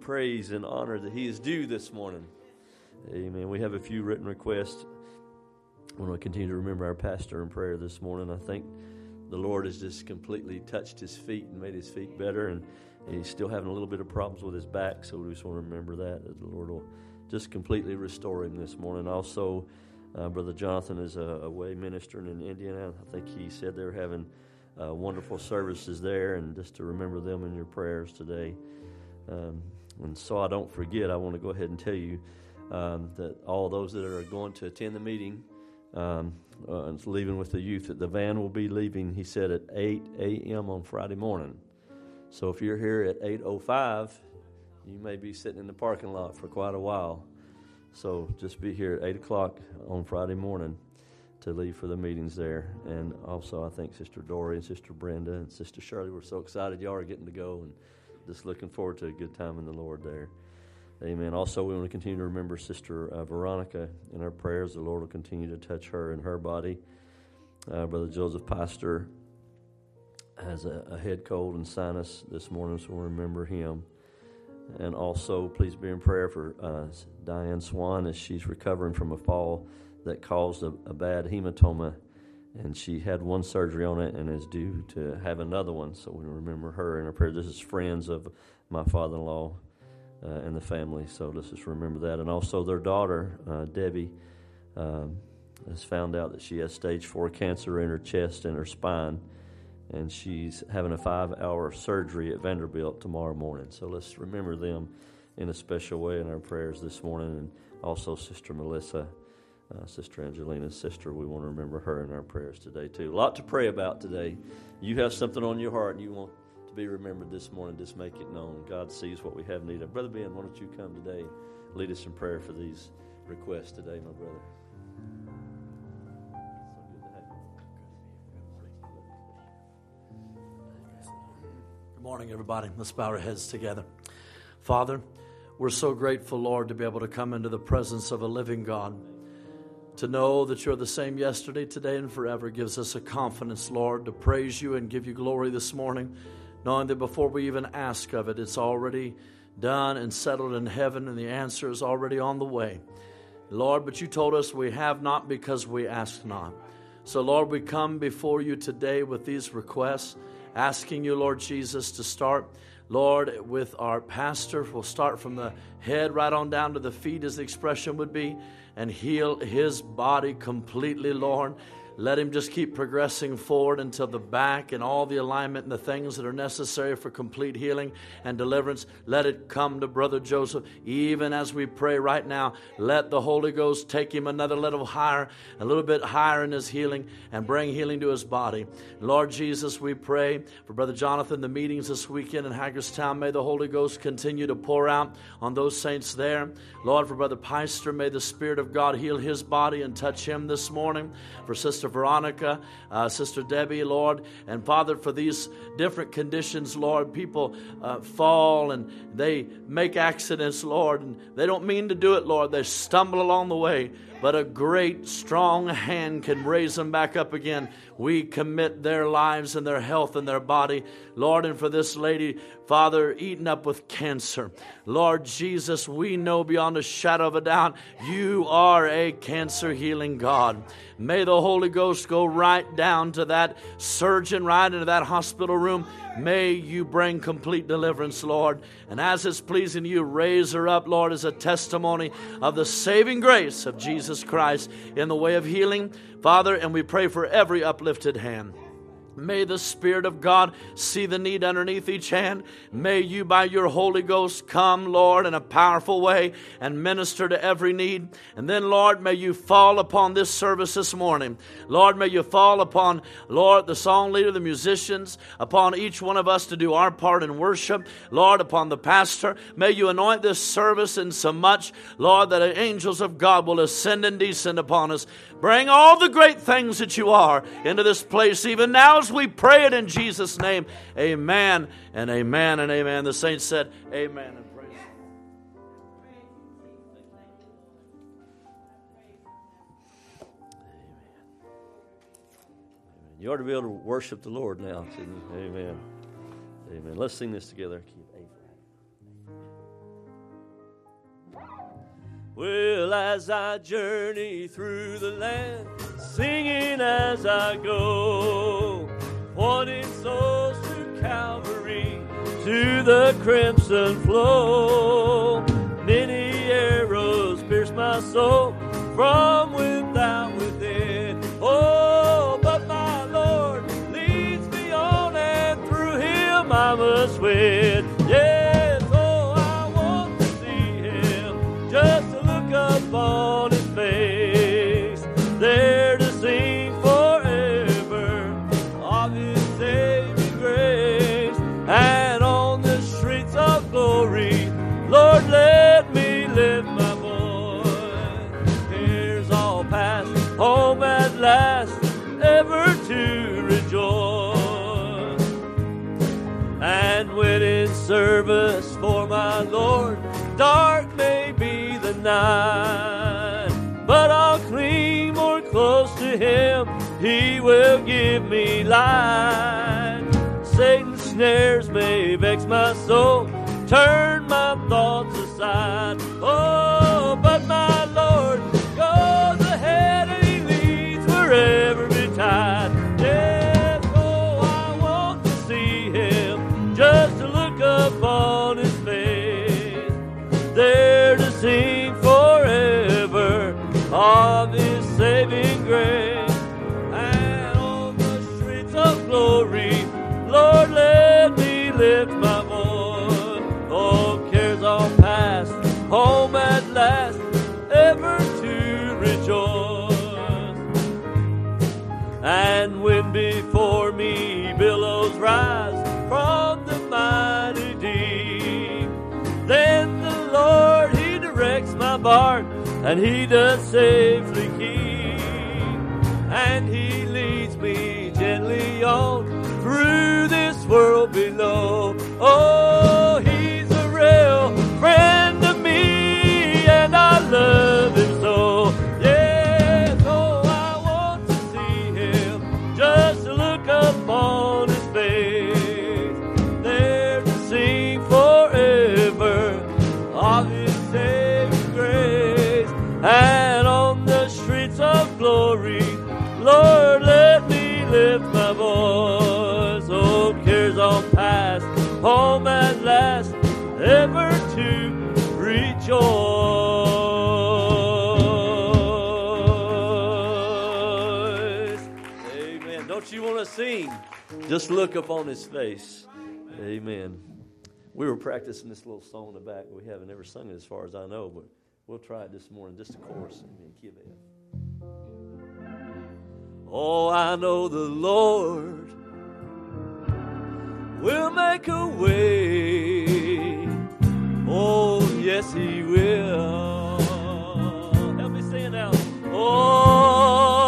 Praise and honor that He is due this morning. Amen. We have a few written requests. I want to continue to remember our pastor in prayer this morning. I think the Lord has just completely touched his feet and made his feet better, and he's still having a little bit of problems with his back, so we just want to remember that, that the Lord will just completely restore him this morning. Also, uh, Brother Jonathan is away ministering in Indiana. I think he said they're having uh, wonderful services there, and just to remember them in your prayers today. Um, and so I don't forget, I want to go ahead and tell you um, that all those that are going to attend the meeting um, uh, and leaving with the youth, that the van will be leaving, he said, at 8 a.m. on Friday morning. So if you're here at 8.05, you may be sitting in the parking lot for quite a while. So just be here at 8 o'clock on Friday morning to leave for the meetings there. And also, I think Sister Dory and Sister Brenda and Sister Shirley were so excited y'all are getting to go. and just looking forward to a good time in the Lord there. Amen. Also, we want to continue to remember Sister uh, Veronica in our prayers. The Lord will continue to touch her and her body. Uh, Brother Joseph Pastor has a, a, head cold and sinus this morning, so we'll remember him. And also, please be in prayer for uh, Diane Swan as she's recovering from a fall that caused a, a bad hematoma. And she had one surgery on it and is due to have another one. So we remember her in our prayer. This is friends of my father in law uh, and the family. So let's just remember that. And also, their daughter, uh, Debbie, um, has found out that she has stage four cancer in her chest and her spine and she's having a five hour surgery at Vanderbilt tomorrow morning. So let's remember them in a special way in our prayers this morning. And also, Sister Melissa, uh, Sister Angelina's sister, we want to remember her in our prayers today, too. A lot to pray about today. You have something on your heart and you want to be remembered this morning, just make it known. God sees what we have need of. Brother Ben, why don't you come today? Lead us in prayer for these requests today, my brother. Good morning, everybody. Let's bow our heads together. Father, we're so grateful, Lord, to be able to come into the presence of a living God. To know that you're the same yesterday, today, and forever gives us a confidence, Lord, to praise you and give you glory this morning, knowing that before we even ask of it, it's already done and settled in heaven, and the answer is already on the way. Lord, but you told us we have not because we ask not. So, Lord, we come before you today with these requests asking you, Lord Jesus, to start, Lord, with our pastor. We'll start from the head right on down to the feet, as the expression would be, and heal his body completely, Lord. Let him just keep progressing forward until the back and all the alignment and the things that are necessary for complete healing and deliverance. Let it come to Brother Joseph. Even as we pray right now, let the Holy Ghost take him another little higher, a little bit higher in his healing and bring healing to his body. Lord Jesus, we pray for Brother Jonathan, the meetings this weekend in Hagerstown. May the Holy Ghost continue to pour out on those saints there. Lord, for Brother Peister, may the Spirit of God heal his body and touch him this morning. For Sister Sister Veronica, uh, Sister Debbie, Lord. And Father, for these different conditions, Lord, people uh, fall and they make accidents, Lord, and they don't mean to do it, Lord. They stumble along the way but a great, strong hand can raise them back up again. We commit their lives and their health and their body, Lord, and for this lady, Father, eaten up with cancer. Lord Jesus, we know beyond a shadow of a doubt you are a cancer healing God. May the Holy Ghost go right down to that surgeon, right into that hospital room May you bring complete deliverance, Lord. And as it's pleasing to you, raise her up, Lord, as a testimony of the saving grace of Jesus Christ in the way of healing. Father, and we pray for every uplifted hand. May the Spirit of God see the need underneath each hand. May you, by your Holy Ghost, come, Lord, in a powerful way and minister to every need. And then, Lord, may you fall upon this service this morning. Lord, may you fall upon, Lord, the song leader, the musicians, upon each one of us to do our part in worship. Lord, upon the pastor. May you anoint this service in so much, Lord, that the angels of God will ascend and descend upon us. Bring all the great things that you are into this place, even now as we pray it in Jesus' name. Amen and amen and amen. The saints said, Amen. You ought to be able to worship the Lord now. Amen. Amen. Let's sing this together. Well, as I journey through the land, singing as I go, pointing souls to Calvary, to the crimson flow. Many arrows pierce my soul from without within. Oh, but my Lord leads me on, and through Him I must win. Yes, oh, I want to see Him just upon his face, there to sing forever of his saving grace. And on the streets of glory, Lord, let me lift my voice. Here's all past, home at last, ever to rejoice. And when in service for my Lord, dark night. But I'll cling more close to Him, He will give me light. Satan's snares may vex my soul, turn my thoughts aside. Oh, billows rise from the mighty deep. Then the Lord, He directs my bark, and He does safely keep. And He leads me gently on through this world below. Oh, Just look upon his face. Amen. We were practicing this little song in the back. We haven't ever sung it as far as I know, but we'll try it this morning. Just a chorus. Amen. Give it. Oh, I know the Lord will make a way. Oh, yes, He will. Help me sing it now. Oh.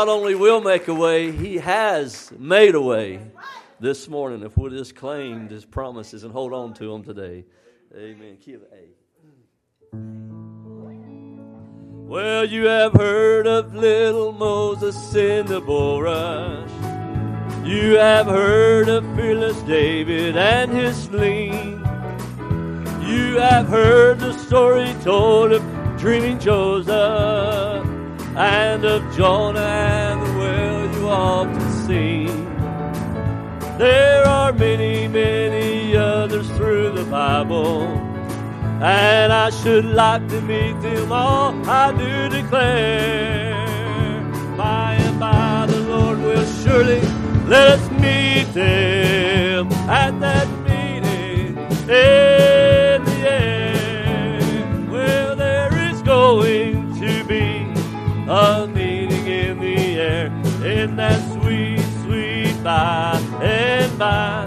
Not only will make a way, He has made a way this morning if we'll just claim His promises and hold on to them today. Amen. Well, you have heard of little Moses in the bulrush. You have heard of fearless David and his sling. You have heard the story told of dreaming Joseph and of Jonah and the well you often sing. There are many, many others through the Bible, and I should like to meet them all. I do declare, by and by the Lord will surely let us meet them at that meeting in in that sweet, sweet by and by.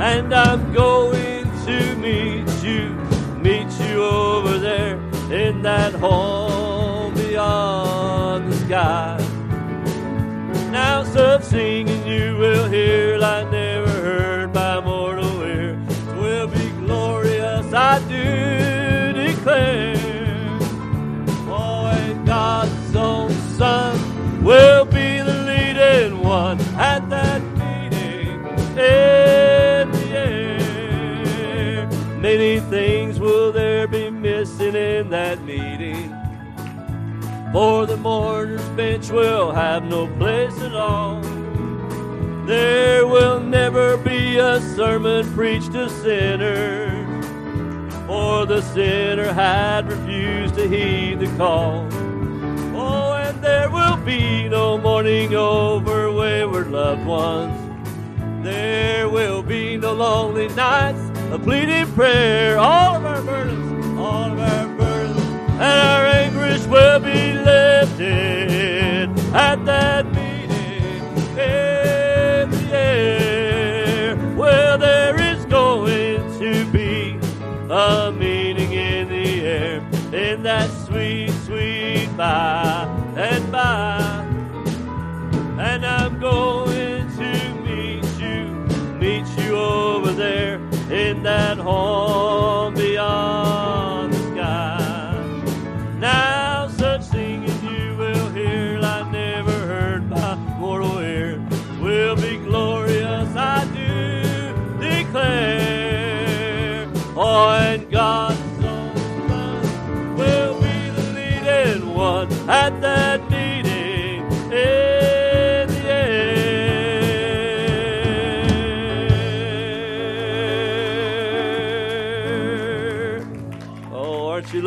And I'm going to meet you, meet you over there in that home beyond the sky. Now such singing you will hear like never heard by mortal ear. It will be glorious, I do declare. That meeting. For the mourner's bench will have no place at all. There will never be a sermon preached to sinners, for the sinner had refused to heed the call. Oh, and there will be no mourning over wayward loved ones. There will be no lonely nights of pleading prayer. All of our burdens, all of our and our anguish will be lifted at that meeting in the air. Well, there is going to be a meeting in the air in that sweet, sweet by and by. And I'm going to meet you, meet you over there in that home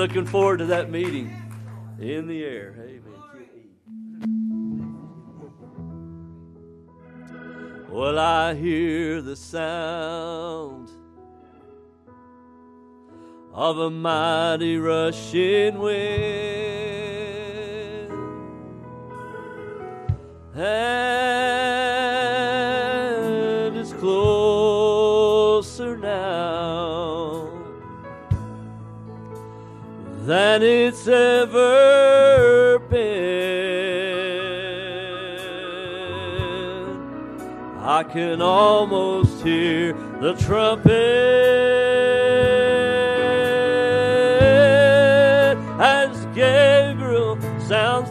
looking forward to that meeting in the air? Amen. Well, I hear the sound of a mighty rushing wind. Than it's ever been. I can almost hear the trumpet as Gabriel sounds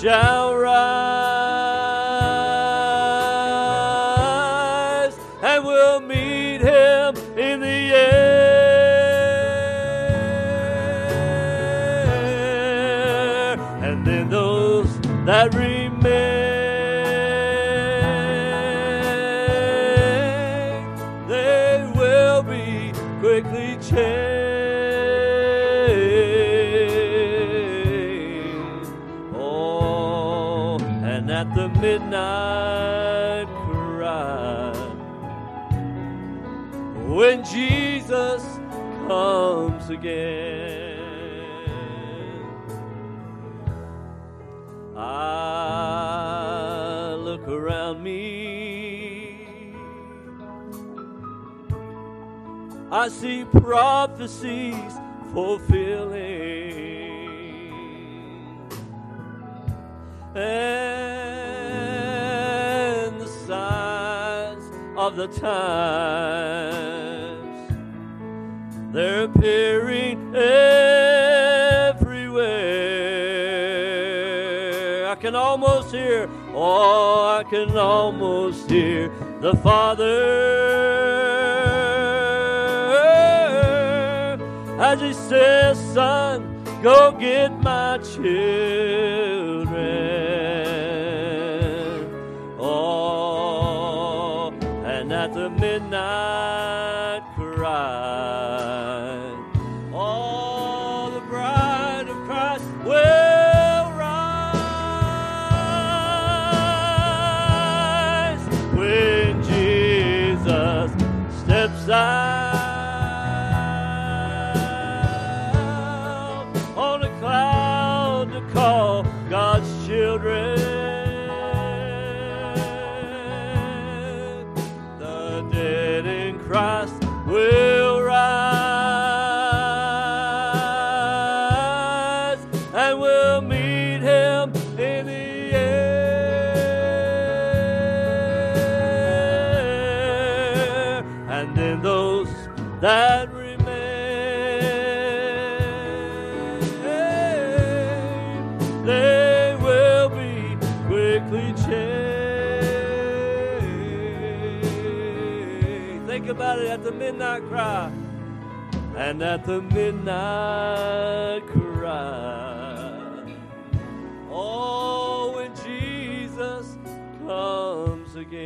shall again. I look around me. I see prophecies fulfilling. And the signs of the times they're appearing can almost hear the Father as He says, Son, go get my children. Cry. And at the midnight cry. Oh, when Jesus comes again.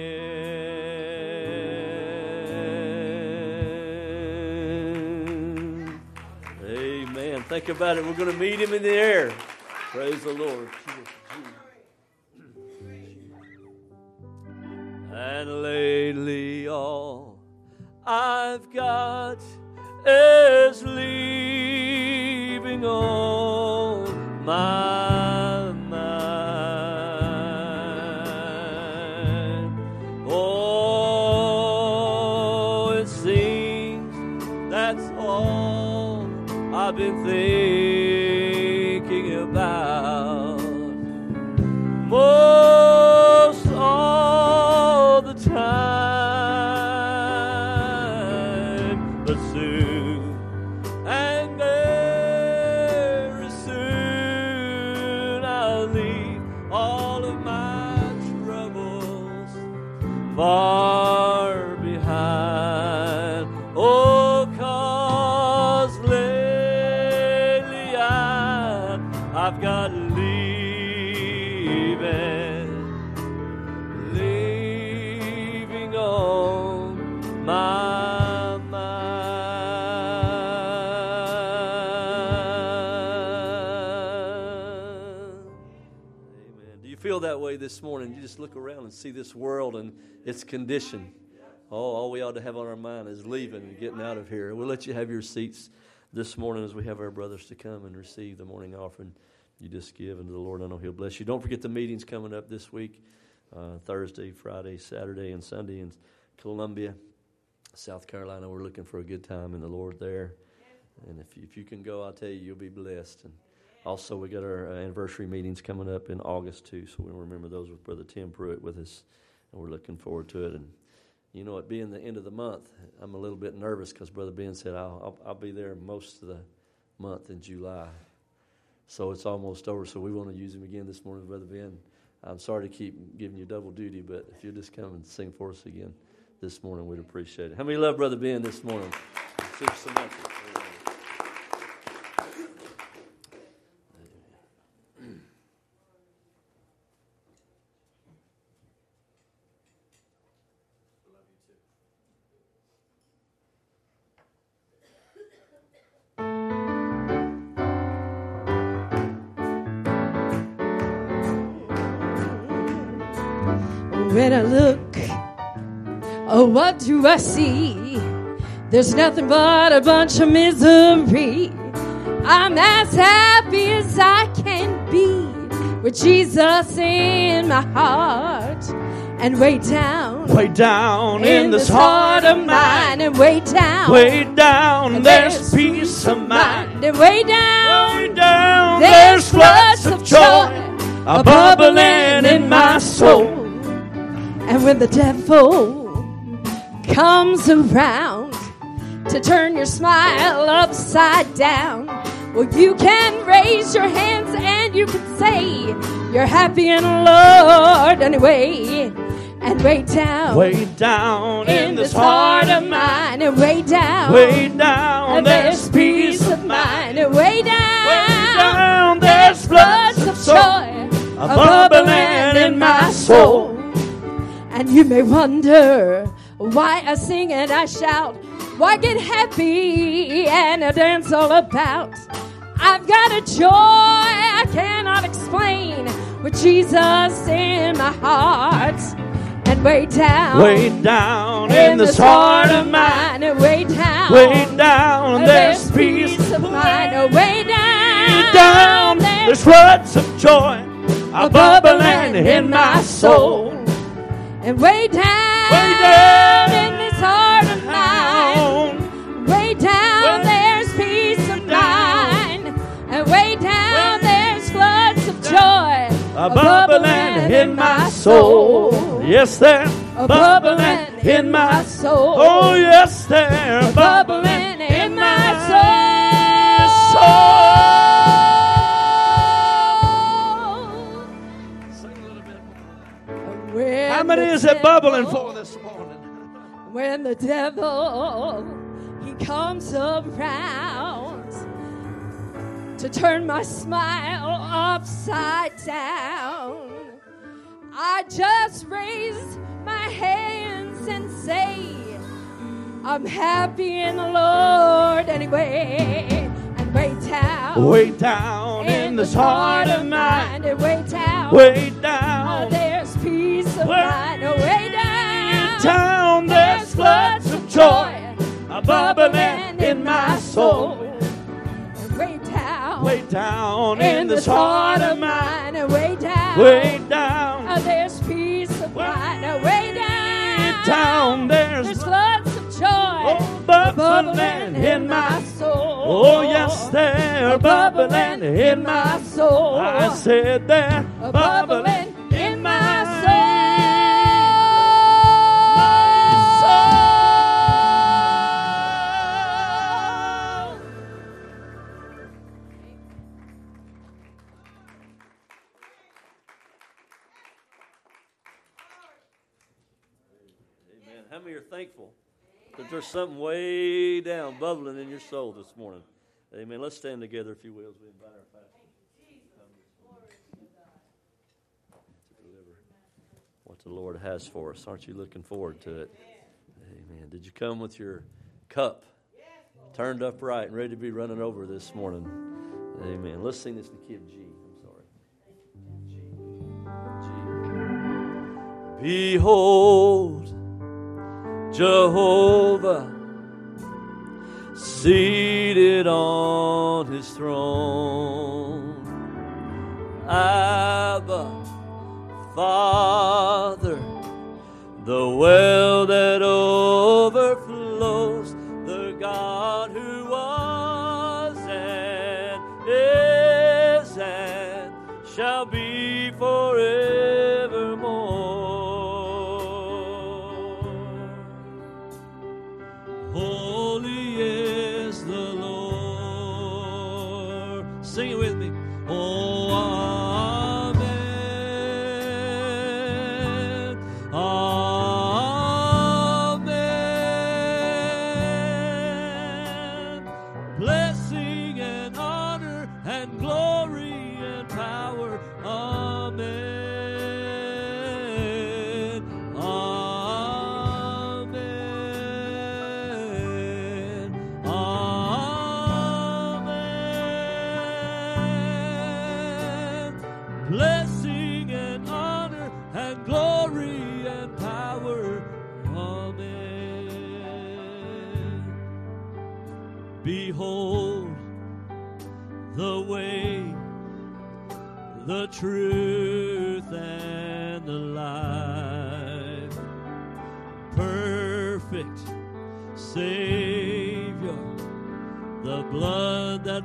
Amen. Think about it. We're going to meet him in the air. Praise the Lord. And lately, all I've got is leaving on my morning? You just look around and see this world and its condition. Oh, all we ought to have on our mind is leaving and getting out of here. We'll let you have your seats this morning as we have our brothers to come and receive the morning offering you just give unto the Lord. I know He'll bless you. Don't forget the meetings coming up this week uh, Thursday, Friday, Saturday, and Sunday in Columbia, South Carolina. We're looking for a good time in the Lord there. And if you, if you can go, I'll tell you, you'll be blessed. And also, we got our uh, anniversary meetings coming up in August too, so we'll remember those with Brother Tim Pruitt with us, and we're looking forward to it. And you know, it being the end of the month, I'm a little bit nervous because Brother Ben said I'll, I'll I'll be there most of the month in July, so it's almost over. So we want to use him again this morning, Brother Ben. I'm sorry to keep giving you double duty, but if you'll just come and sing for us again this morning, we'd appreciate it. How many love Brother Ben this morning? When I look, oh, what do I see? There's nothing but a bunch of misery. I'm as happy as I can be with Jesus in my heart. And way down, Way down in this heart of mine, and way down, way down, and there's peace of mind. and way down, Way down, there's floods of joy a bubbling in my soul. And when the devil comes around to turn your smile upside down, well, you can raise your hands and you can say you're happy in the Lord anyway. And way down Way down in this heart of mine, and way down, way down, and there's peace of mind, and way down, Way down, there's floods of joy, above a bubbling in my soul. And you may wonder why I sing and I shout, why get happy and I dance all about. I've got a joy I cannot explain with Jesus in my heart. And way down, Way down in this heart of mine, and way down, way down, there's there's peace of mind, oh, way down, way down, there's floods of joy, a bubbling in my soul. And way down, Way down in this heart of mine, way down, there's peace of mind. And way down, there's floods of joy, a bubbling in my soul. Yes, there, a bubbling in my soul. Oh, yes, there, bubbling in my soul. How many is it bubbling for this morning? when the devil he comes around to turn my smile upside down i just raise my hands and say i'm happy in the lord anyway way down. Way down in this heart of mine, and way down. Way ah, down. Oh, there's peace of Way mind. Oh, way down. down, there's floods of joy, bubbling in my soul. And way down, Way down in this heart of mine, and way down, way down, oh, there's peace of mind. Way down, down, there's there's floods of joy, oh, bubbling in my soul. Oh, yes, they're bubbling in my soul. I said they're bubbling there's something way down bubbling in your soul this morning? Amen. Let's stand together, if you will, as we invite our pastor to what the Lord has for us. Aren't you looking forward to it? Amen. Did you come with your cup turned upright and ready to be running over this morning? Amen. Let's sing this to the key of G. I'm sorry. G. G. Behold, Jehovah seated on his throne. Abba, Father, the well that overflows,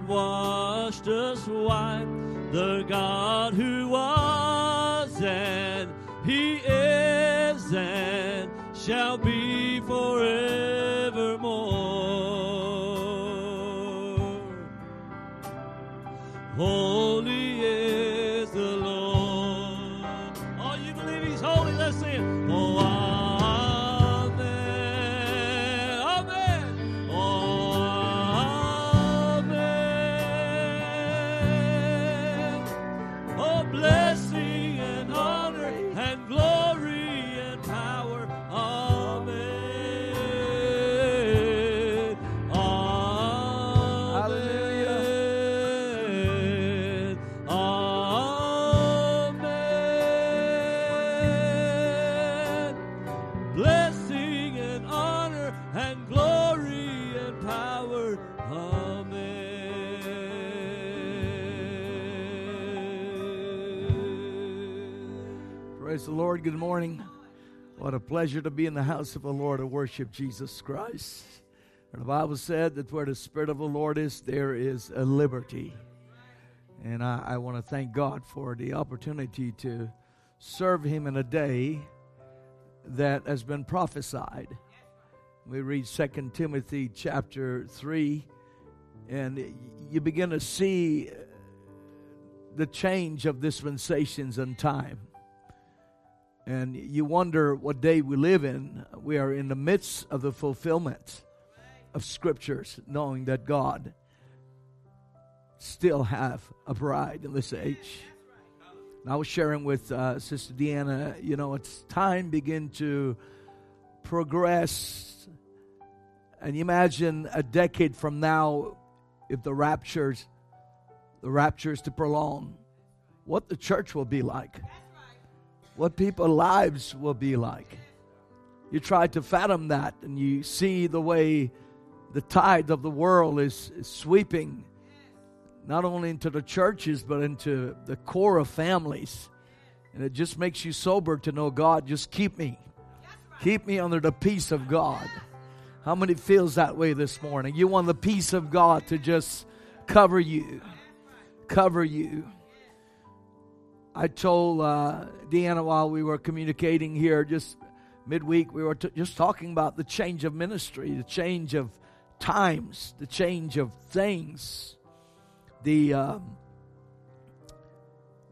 washed us white, the God who was and He is and shall Lord. Good morning. What a pleasure to be in the house of the Lord to worship Jesus Christ. And the Bible said that where the Spirit of the Lord is, there is a liberty. And I, I want to thank God for the opportunity to serve Him in a day that has been prophesied. We read 2 Timothy chapter 3, and you begin to see the change of dispensations and time and you wonder what day we live in. We are in the midst of the fulfillment of scriptures, knowing that God still have a bride in this age. And I was sharing with uh, Sister Deanna, you know, it's time begin to progress. And imagine a decade from now, if the raptures, the rapture is to prolong, what the church will be like what people's lives will be like. You try to fathom that, and you see the way the tide of the world is, is, sweeping not only into the churches, but into the core of families. And it just makes you sober to know God, just keep me. Keep me under the peace of God. How many feels that way this morning? You want the peace of God to just cover you. Cover you. I told uh, Deanna while we were communicating here just midweek, we were t- just talking about the change of ministry, the change of times, the change of things, the um,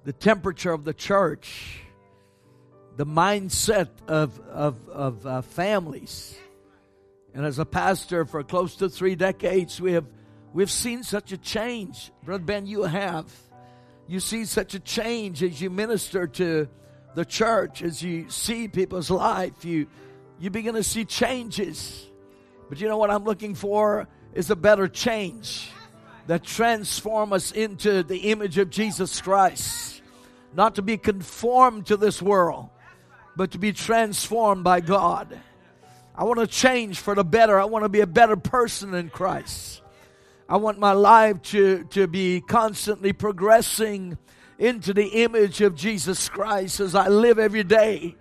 the temperature of the church, the mindset of of, of uh, families. And as a pastor for close to three decades, we have we've seen such a change, Brother Ben. You have you see such a change as you minister to the church, as you see people's life, you you begin to see changes. But you know what I'm looking for is a better change that transform us into the image of Jesus Christ. Not to be conformed to this world, but to be transformed by God. I want to change for the better. I want to be a better person in Christ. I want my life to, to be constantly progressing into the image of Jesus Christ as I live every day.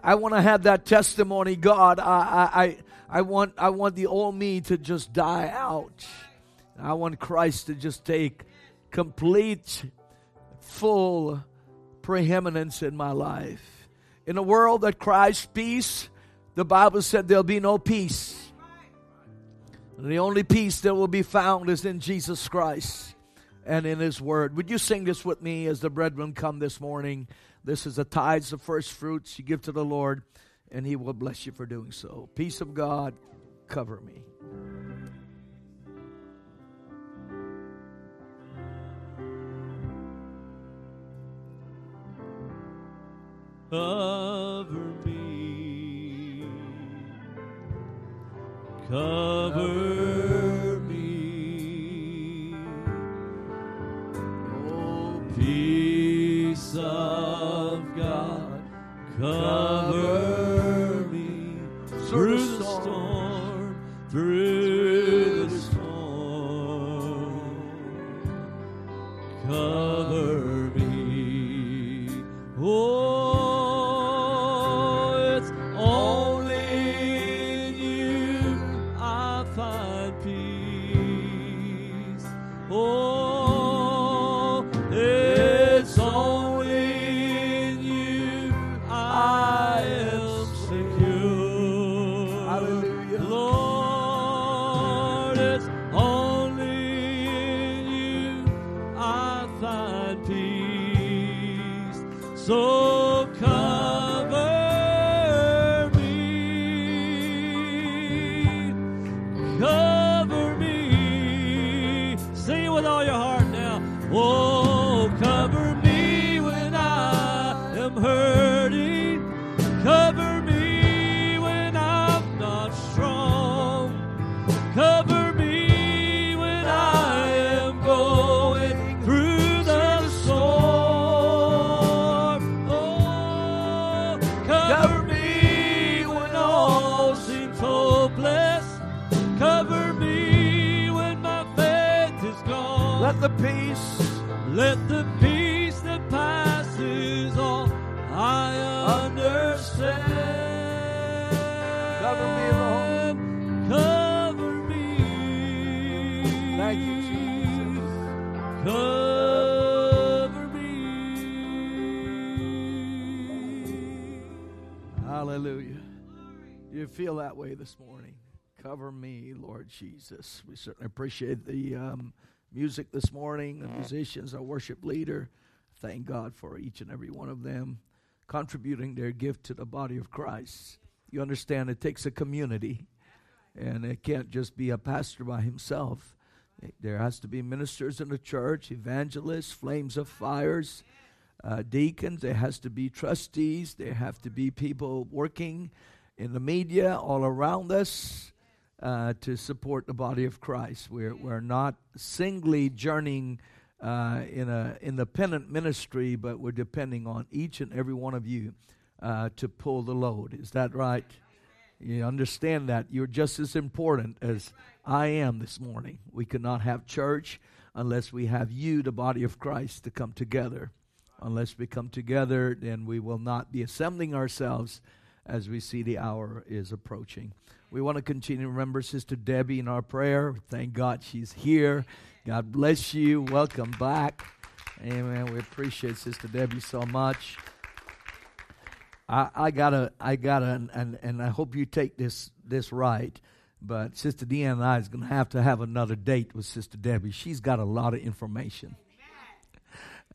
I want to have that testimony, God. I, I, I, want, I want the old me to just die out. I want Christ to just take complete, full preeminence in my life. In a world that cries peace, the Bible said there'll be no peace. The only peace that will be found is in Jesus Christ and in His Word. Would you sing this with me as the brethren come this morning? This is the tithes of first fruits you give to the Lord, and He will bless you for doing so. Peace of God, cover me. Cover me. cover me. Oh, peace of God, cover me through the storm, through the storm. Cover peace Let the peace that passes all I understand. Cover me, Lord. Cover me. Thank you, Jesus. Cover me. Hallelujah. Do you feel that way this morning? Cover me, Lord Jesus. We certainly appreciate the um, music this morning, the musicians, our worship leader. Thank God for each and every one of them contributing their gift to the body of Christ. You understand, it takes a community, and it can't just be a pastor by himself. There has to be ministers in the church, evangelists, flames of fires, uh, deacons. There has to be trustees. There have to be people working in the media all around us uh, to support the body of Christ. We're we're not singly journeying uh, in a independent ministry, but we're depending on each and every one of you uh, to pull the load. Is that right? You understand that you're just as important as I am this morning. We could not have church unless we have you, the body of Christ, to come together. Unless we come together, then we will not be assembling ourselves as we see the hour is approaching. We want to continue to remember Sister Debbie in our prayer. Thank God she's here. God bless you. Welcome back. Amen. We appreciate Sister Debbie so much. I, I gotta, I gotta, and, and, and I hope you take this this right. But Sister Deanna and I is gonna have to have another date with Sister Debbie. She's got a lot of information.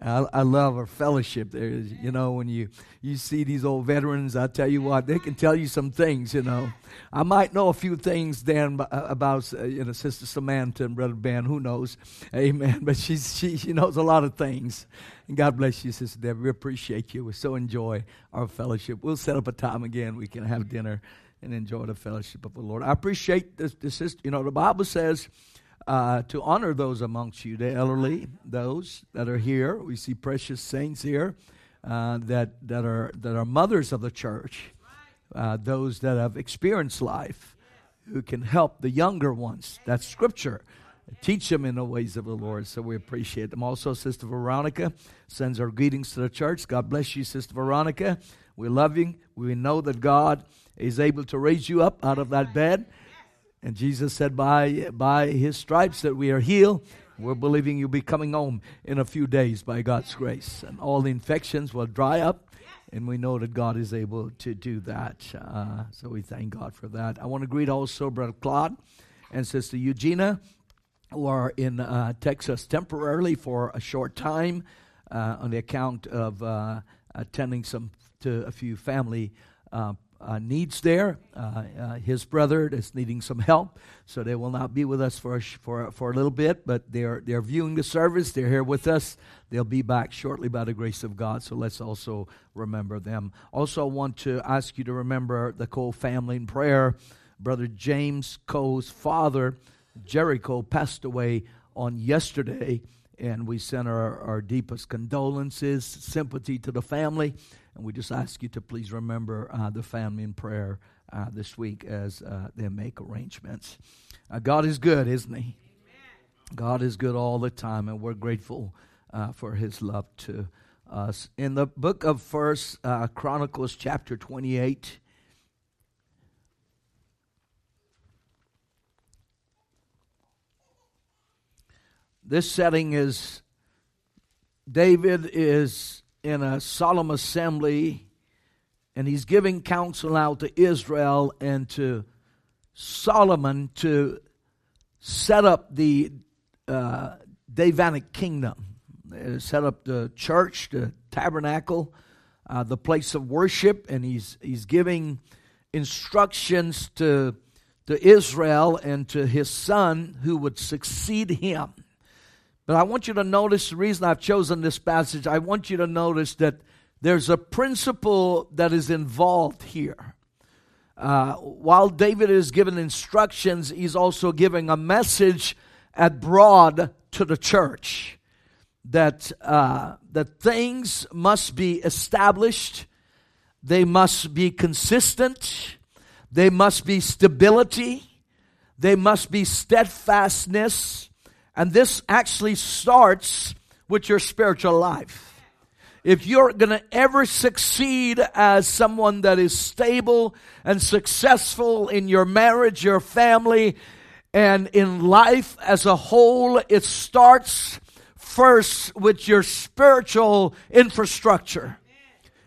I, I love our fellowship there. You know, when you, you see these old veterans, I tell you what, they can tell you some things, you know. I might know a few things, Dan, about, uh, you know, Sister Samantha and Brother Ben. Who knows? Amen. But she's, she, she knows a lot of things. And God bless you, Sister Debbie. We appreciate you. We so enjoy our fellowship. We'll set up a time again. We can have dinner and enjoy the fellowship of the Lord. I appreciate this, this is, you know, the Bible says, uh, to honor those amongst you, the elderly, those that are here. We see precious saints here uh, that that are that are mothers of the church, uh, those that have experienced life, who can help the younger ones. That's Scripture. Teach them in the ways of the Lord. So we appreciate them. Also, Sister Veronica sends our greetings to the church. God bless you, Sister Veronica. We love you. We know that God is able to raise you up out of that bed. And Jesus said, by, by his stripes that we are healed. We're believing you'll be coming home in a few days by God's grace. And all the infections will dry up. And we know that God is able to do that. Uh, so we thank God for that. I want to greet also Brother Claude and Sister Eugenia, who are in uh, Texas temporarily for a short time uh, on the account of uh, attending some to a few family uh, needs there. Uh, uh, his brother is needing some help, so they will not be with us for a sh- for for a little bit. But they're they're viewing the service. They're here with us. They'll be back shortly by the grace of God. So let's also remember them. Also, I want to ask you to remember the Cole family in prayer. Brother James Cole's father, Jericho, passed away on yesterday and we send our, our deepest condolences, sympathy to the family, and we just ask you to please remember uh, the family in prayer uh, this week as uh, they make arrangements. Uh, God is good, isn't He? Amen. God is good all the time, and we're grateful uh, for His love to us. In the book of First uh, Chronicles, chapter twenty-eight. This setting is David is in a solemn assembly and he's giving counsel out to Israel and to Solomon to set up the uh, Davidic kingdom, uh, set up the church, the tabernacle, uh, the place of worship, and he's he's giving instructions to to Israel and to his son who would succeed him. But I want you to notice the reason I've chosen this passage. I want you to notice that there's a principle that is involved here. Uh, while David is given instructions, he's also giving a message abroad to the church that uh, that things must be established, they must be consistent, they must be stability, they must be steadfastness, and this actually starts with your spiritual life if you're going to ever succeed as someone that is stable and successful in your marriage, your family, and in life as a whole, it starts first with your spiritual infrastructure.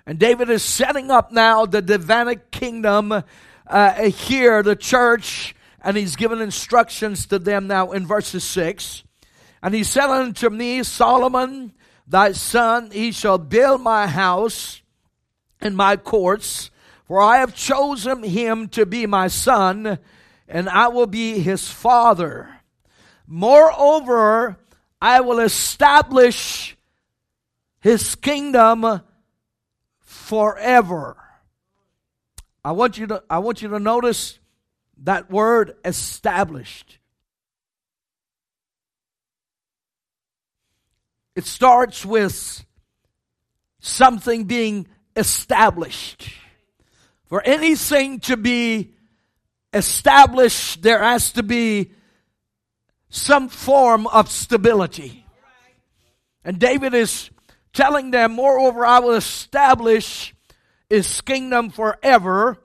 And David is setting up now the Davidic kingdom uh, here, the church, and he's given instructions to them now in verses 6. And he said unto me, Solomon, Thy son, he shall build my house and my courts, for I have chosen him to be my son, and I will be his father. Moreover, I will establish his kingdom forever. I want you to I want you to notice that word established. It starts with something being established. For anything to be established, there has to be some form of stability. And David is telling them, moreover, I will establish his kingdom forever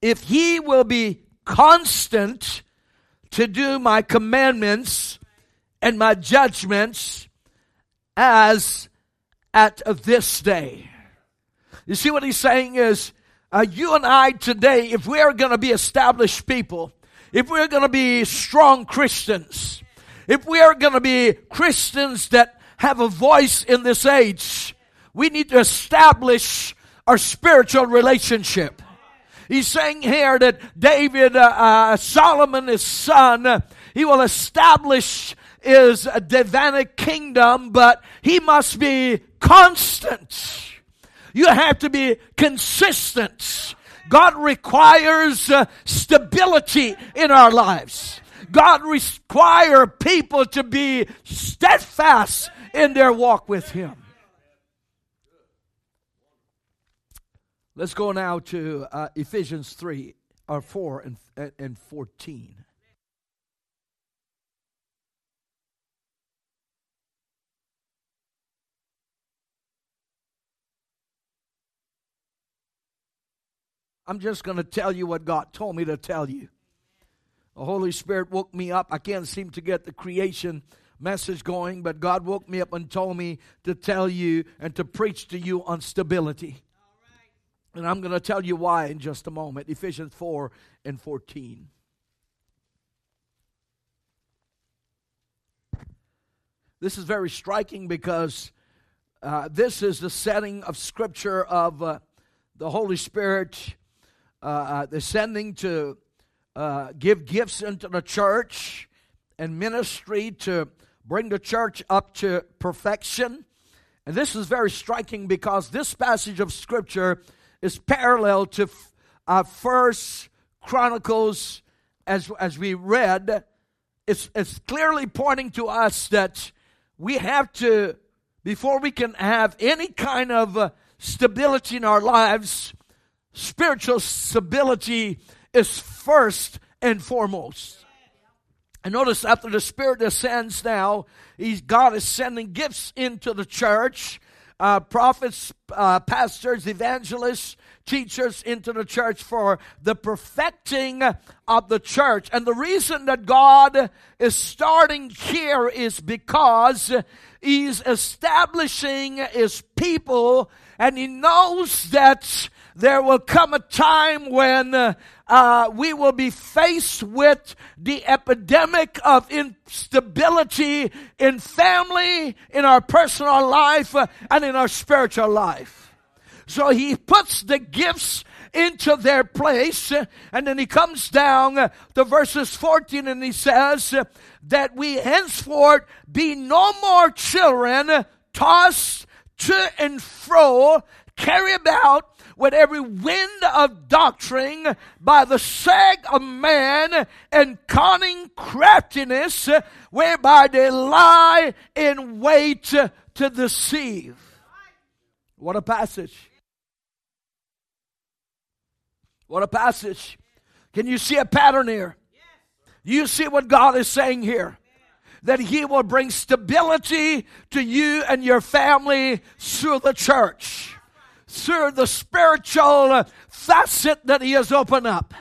if he will be constant to do my commandments and my judgments as at this day. You see what he's saying is, uh, you and I today, if we are going to be established people, if we're going to be strong Christians, if we are going to be Christians that have a voice in this age, we need to establish our spiritual relationship. He's saying here that David, uh, uh, Solomon, his son, he will establish his a Davidic kingdom, but he must be constant. You have to be consistent. God requires uh, stability in our lives. God requires people to be steadfast in their walk with Him. Let's go now to uh, Ephesians 3 or 4 and, and 14. I'm just going to tell you what God told me to tell you. The Holy Spirit woke me up. I can't seem to get the creation message going, but God woke me up and told me to tell you and to preach to you on stability. And I'm going to tell you why in just a moment. Ephesians 4 and 14. This is very striking because uh, this is the setting of Scripture of uh, the Holy Spirit uh, uh, sending to uh, give gifts into the church and ministry to bring the church up to perfection. And this is very striking because this passage of scripture is parallel to uh, First Chronicles, as as we read. It's it's clearly pointing to us that we have to before we can have any kind of uh, stability in our lives spiritual stability is first and foremost. And notice after the Spirit descends now, he's, God is sending gifts into the church, uh, prophets, uh, pastors, evangelists, teachers into the church for the perfecting of the church. And the reason that God is starting here is because he's establishing his people and he knows that there will come a time when uh, uh, we will be faced with the epidemic of instability in family, in our personal life, uh, and in our spiritual life. So he puts the gifts into their place. And then he comes down to verses 14 and he says that we henceforth be no more children tossed to and fro, carried about with every wind of doctrine by the sag of man and cunning craftiness whereby they lie in wait to deceive. What a passage. What a passage. Can you see a pattern here? You see what God is saying here? That He will bring stability to you and your family through the church through the spiritual uh, facet that He has opened up.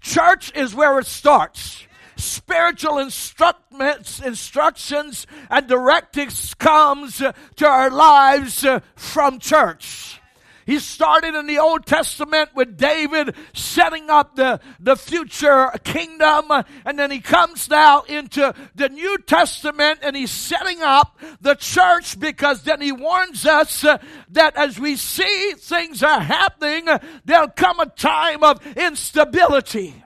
Church is where it starts. Spiritual instructions, instructions and directives comes uh, to our lives uh, from church. He started in the Old Testament with David setting up the, the future kingdom. And then he comes now into the New Testament and he's setting up the church because then he warns us that as we see things are happening, there'll come a time of instability.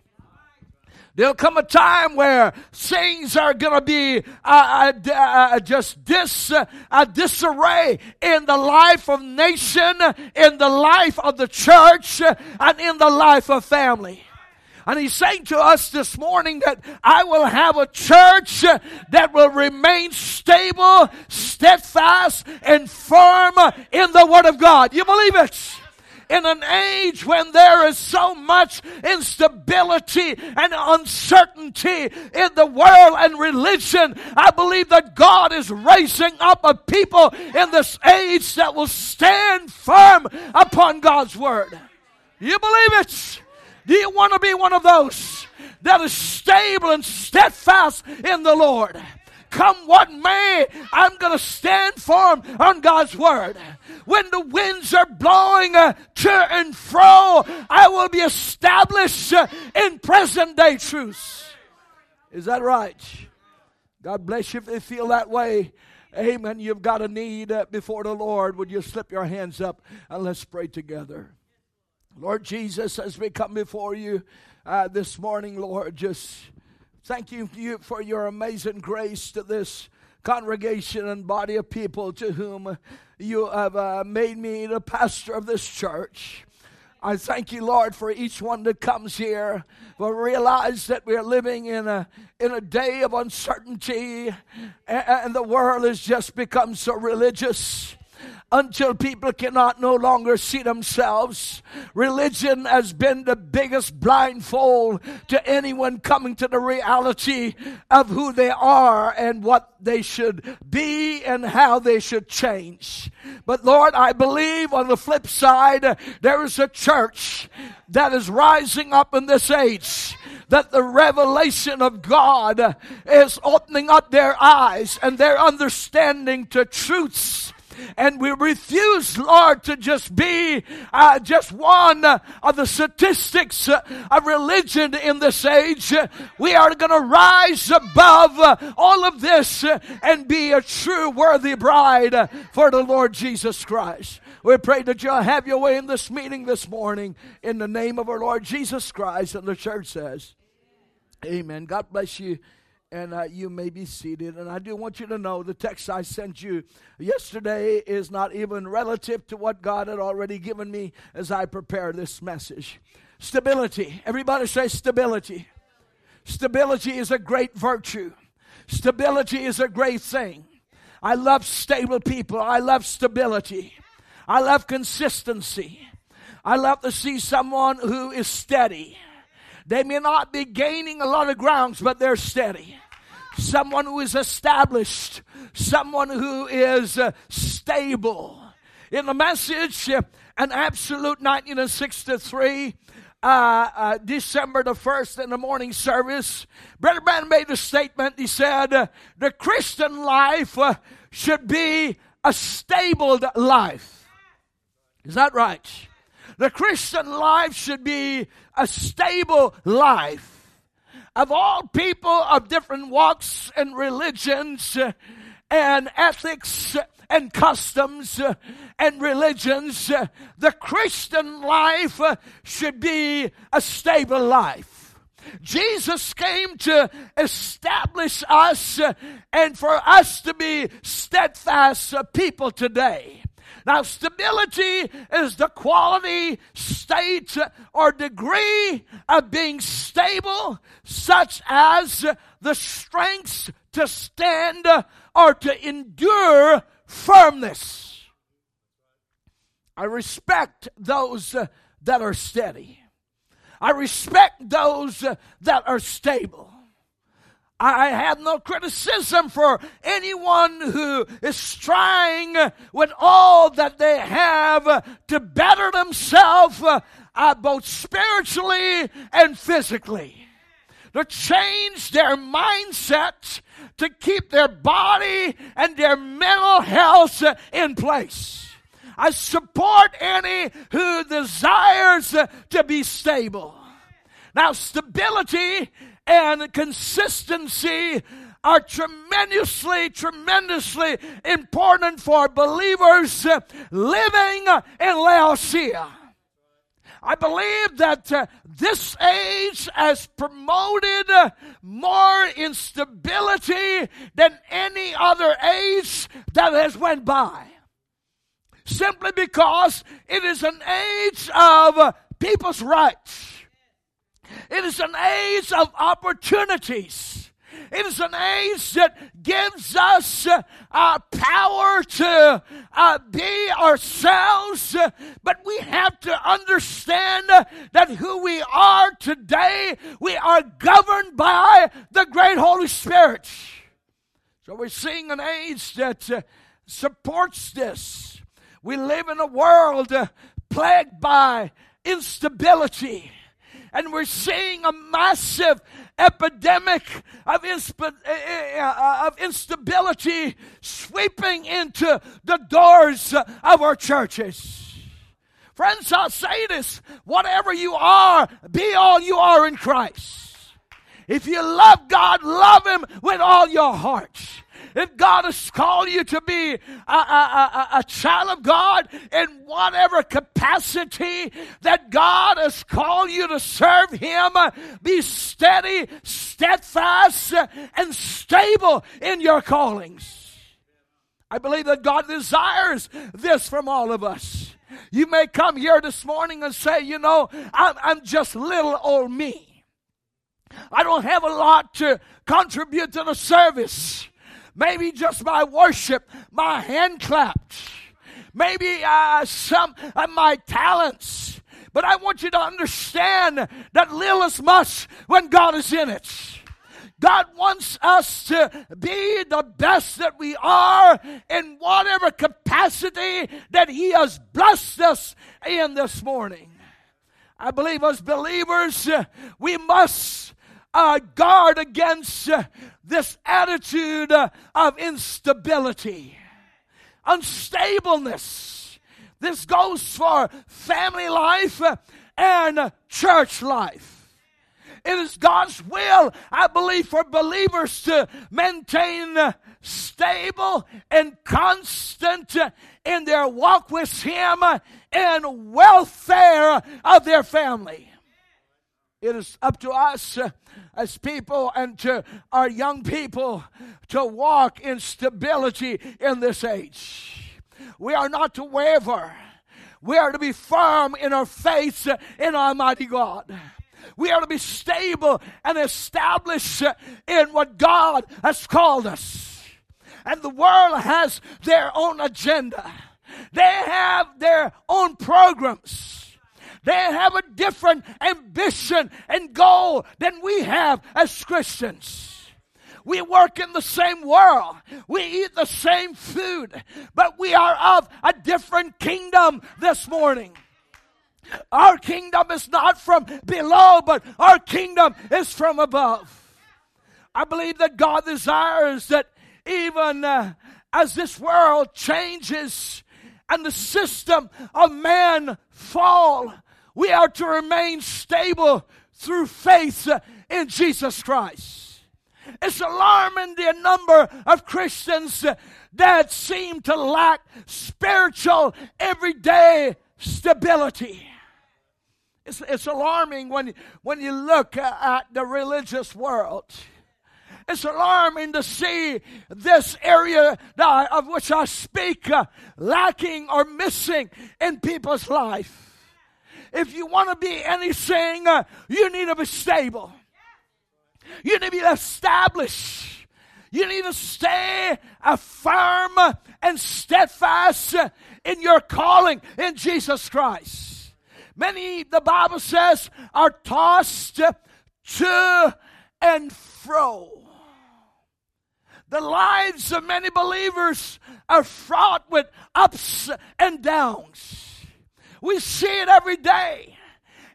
There'll come a time where things are going to be uh, uh, uh, just dis, uh, disarray in the life of nation, in the life of the church, and in the life of family. And he's saying to us this morning that I will have a church that will remain stable, steadfast, and firm in the Word of God. You believe it? In an age when there is so much instability and uncertainty in the world and religion, I believe that God is raising up a people in this age that will stand firm upon God's word. You believe it? Do you want to be one of those that is stable and steadfast in the Lord? Come what may, I'm going to stand firm on God's word. When the winds are blowing uh, to and fro, I will be established uh, in present day truths. Is that right? God bless you if you feel that way. Amen. You've got a need uh, before the Lord. Would you slip your hands up and let's pray together? Lord Jesus, as we come before you uh, this morning, Lord, just Thank you for your amazing grace to this congregation and body of people to whom you have uh, made me the pastor of this church. I thank you, Lord, for each one that comes here. But realize that we are living in a in a day of uncertainty, and, and the world has just become so religious until people cannot no longer see themselves. Religion has been the biggest blindfold to anyone coming to the reality of who they are and what they should be and how they should change. But Lord, I believe on the flip side, there is a church that is rising up in this age that the revelation of God is opening up their eyes and their understanding to truths and we refuse, Lord, to just be uh, just one of the statistics of religion in this age. We are going to rise above uh, all of this and be a true worthy bride for the Lord Jesus Christ. We pray that you'll have your way in this meeting this morning in the name of our Lord Jesus Christ. And the church says, Amen. God bless you and uh, you may be seated. And I do want you to know the text I sent you yesterday is not even relative to what God had already given me as I prepare this message. Stability. Everybody say stability. Stability is a great virtue. Stability is a great thing. I love stable people. I love stability. I love consistency. I love to see someone who is steady. They may not be gaining a lot of grounds, but they're steady. Someone who is established, someone who is uh, stable. In the message, uh, an absolute 1963, uh, uh, December the 1st in the morning service, Brother Branham made a statement. He said, uh, The Christian life uh, should be a stable life. Is that right? The Christian life should be a stable life. Of all people of different walks and religions uh, and ethics and customs uh, and religions, uh, the Christian life should be a stable life. Jesus came to establish us and for us to be steadfast people today. Now, stability is the quality, state, or degree of being stable, such as the strength to stand or to endure firmness. I respect those that are steady. I respect those that are stable. I have no criticism for anyone who is trying with all that they have to better themselves uh, both spiritually and physically. To change their mindset to keep their body and their mental health in place. I support any who desires to be stable. Now, stability and consistency are tremendously, tremendously important for believers living in Laodicea. I believe that uh, this age has promoted more instability than any other age that has went by. Simply because it is an age of people's rights. It is an age of opportunities. It is an age that gives us uh, power to uh, be ourselves, but we have to understand that who we are today, we are governed by the great Holy Spirit. So we're seeing an age that uh, supports this. We live in a world uh, plagued by instability and we're seeing a massive epidemic of, insp- eh, eh, uh, of instability sweeping into the doors of our churches. Friends, I'll say this whatever you are, be all you are in Christ. If you love God, love Him with all your heart. If God has called you to be a, a, a, a child of God in whatever capacity that God has called you to serve Him, be steady, steadfast, and stable in your callings. I believe that God desires this from all of us. You may come here this morning and say, you know, I'm, I'm just little old me. I don't have a lot to contribute to the service. Maybe just my worship, my hand claps. Maybe uh, some of my talents. But I want you to understand that little is much when God is in it. God wants us to be the best that we are in whatever capacity that He has blessed us in this morning. I believe as believers, we must uh, guard against uh, this attitude uh, of instability, unstableness. This goes for family life and church life. It is God's will, I believe, for believers to maintain stable and constant in their walk with Him and welfare of their family. It is up to us uh, as people and to our young people to walk in stability in this age. We are not to waver. We are to be firm in our faith in Almighty God. We are to be stable and established in what God has called us. And the world has their own agenda. They have their own programs. They have a different ambition and goal than we have as Christians. We work in the same world. We eat the same food, but we are of a different kingdom this morning. Our kingdom is not from below, but our kingdom is from above. I believe that God desires that even uh, as this world changes and the system of man fall, we are to remain stable through faith in Jesus Christ. It's alarming the number of Christians that seem to lack spiritual everyday stability. It's, it's alarming when, when you look at the religious world. It's alarming to see this area of which I speak uh, lacking or missing in people's life. If you want to be anything, uh, you need to be stable. You need to be established. You need to stay firm and steadfast in your calling in Jesus Christ. Many, the Bible says, are tossed to and fro. The lives of many believers are fraught with ups and downs. We see it every day.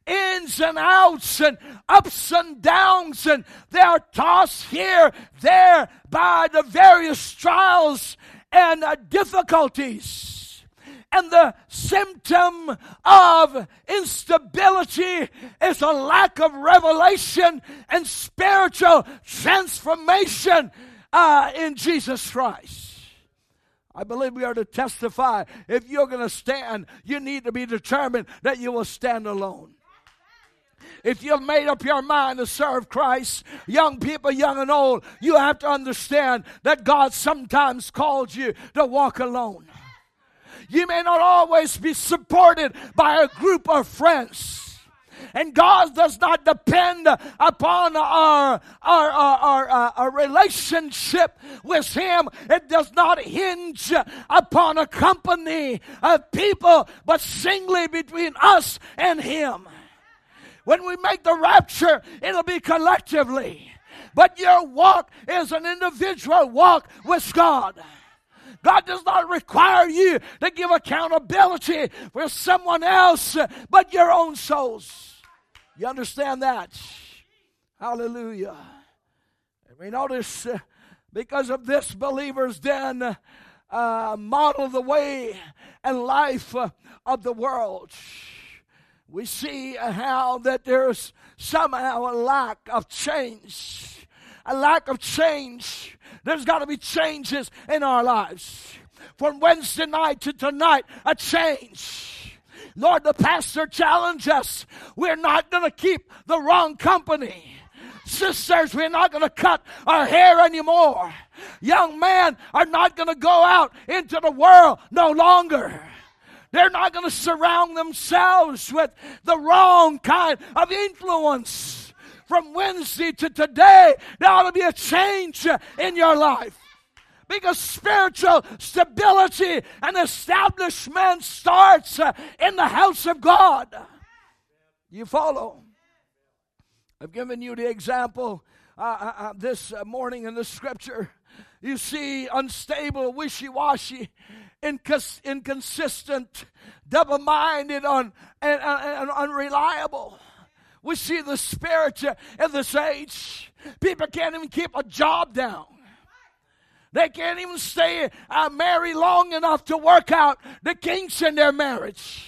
Ins and outs and ups and downs, and they are tossed here, there by the various trials and difficulties. And the symptom of instability is a lack of revelation and spiritual transformation uh, in Jesus Christ. I believe we are to testify. If you're going to stand, you need to be determined that you will stand alone. If you've made up your mind to serve Christ, young people, young and old, you have to understand that God sometimes calls you to walk alone. You may not always be supported by a group of friends. And God does not depend upon our, our, our, our, uh, our relationship with Him. It does not hinge upon a company of people, but singly between us and Him. When we make the rapture, it'll be collectively. But your walk is an individual walk with God. God does not require you to give accountability for someone else but your own souls. You understand that? Hallelujah. And we notice uh, because of this, believers then uh, model the way and life uh, of the world. We see how that there's somehow a lack of change. A lack of change. There's got to be changes in our lives. From Wednesday night to tonight, a change Lord, the pastor challenged us. We're not going to keep the wrong company. Sisters, we're not going to cut our hair anymore. Young men are not going to go out into the world no longer. They're not going to surround themselves with the wrong kind of influence. From Wednesday to today, there ought to be a change in your life. Because spiritual stability and establishment starts uh, in the house of God. You follow? I've given you the example uh, uh, uh this morning in the scripture. You see, unstable, wishy washy, incons- inconsistent, double minded, un- and, and, and unreliable. We see the spirit in this age. People can't even keep a job down. They can't even stay uh, married long enough to work out the kinks in their marriage.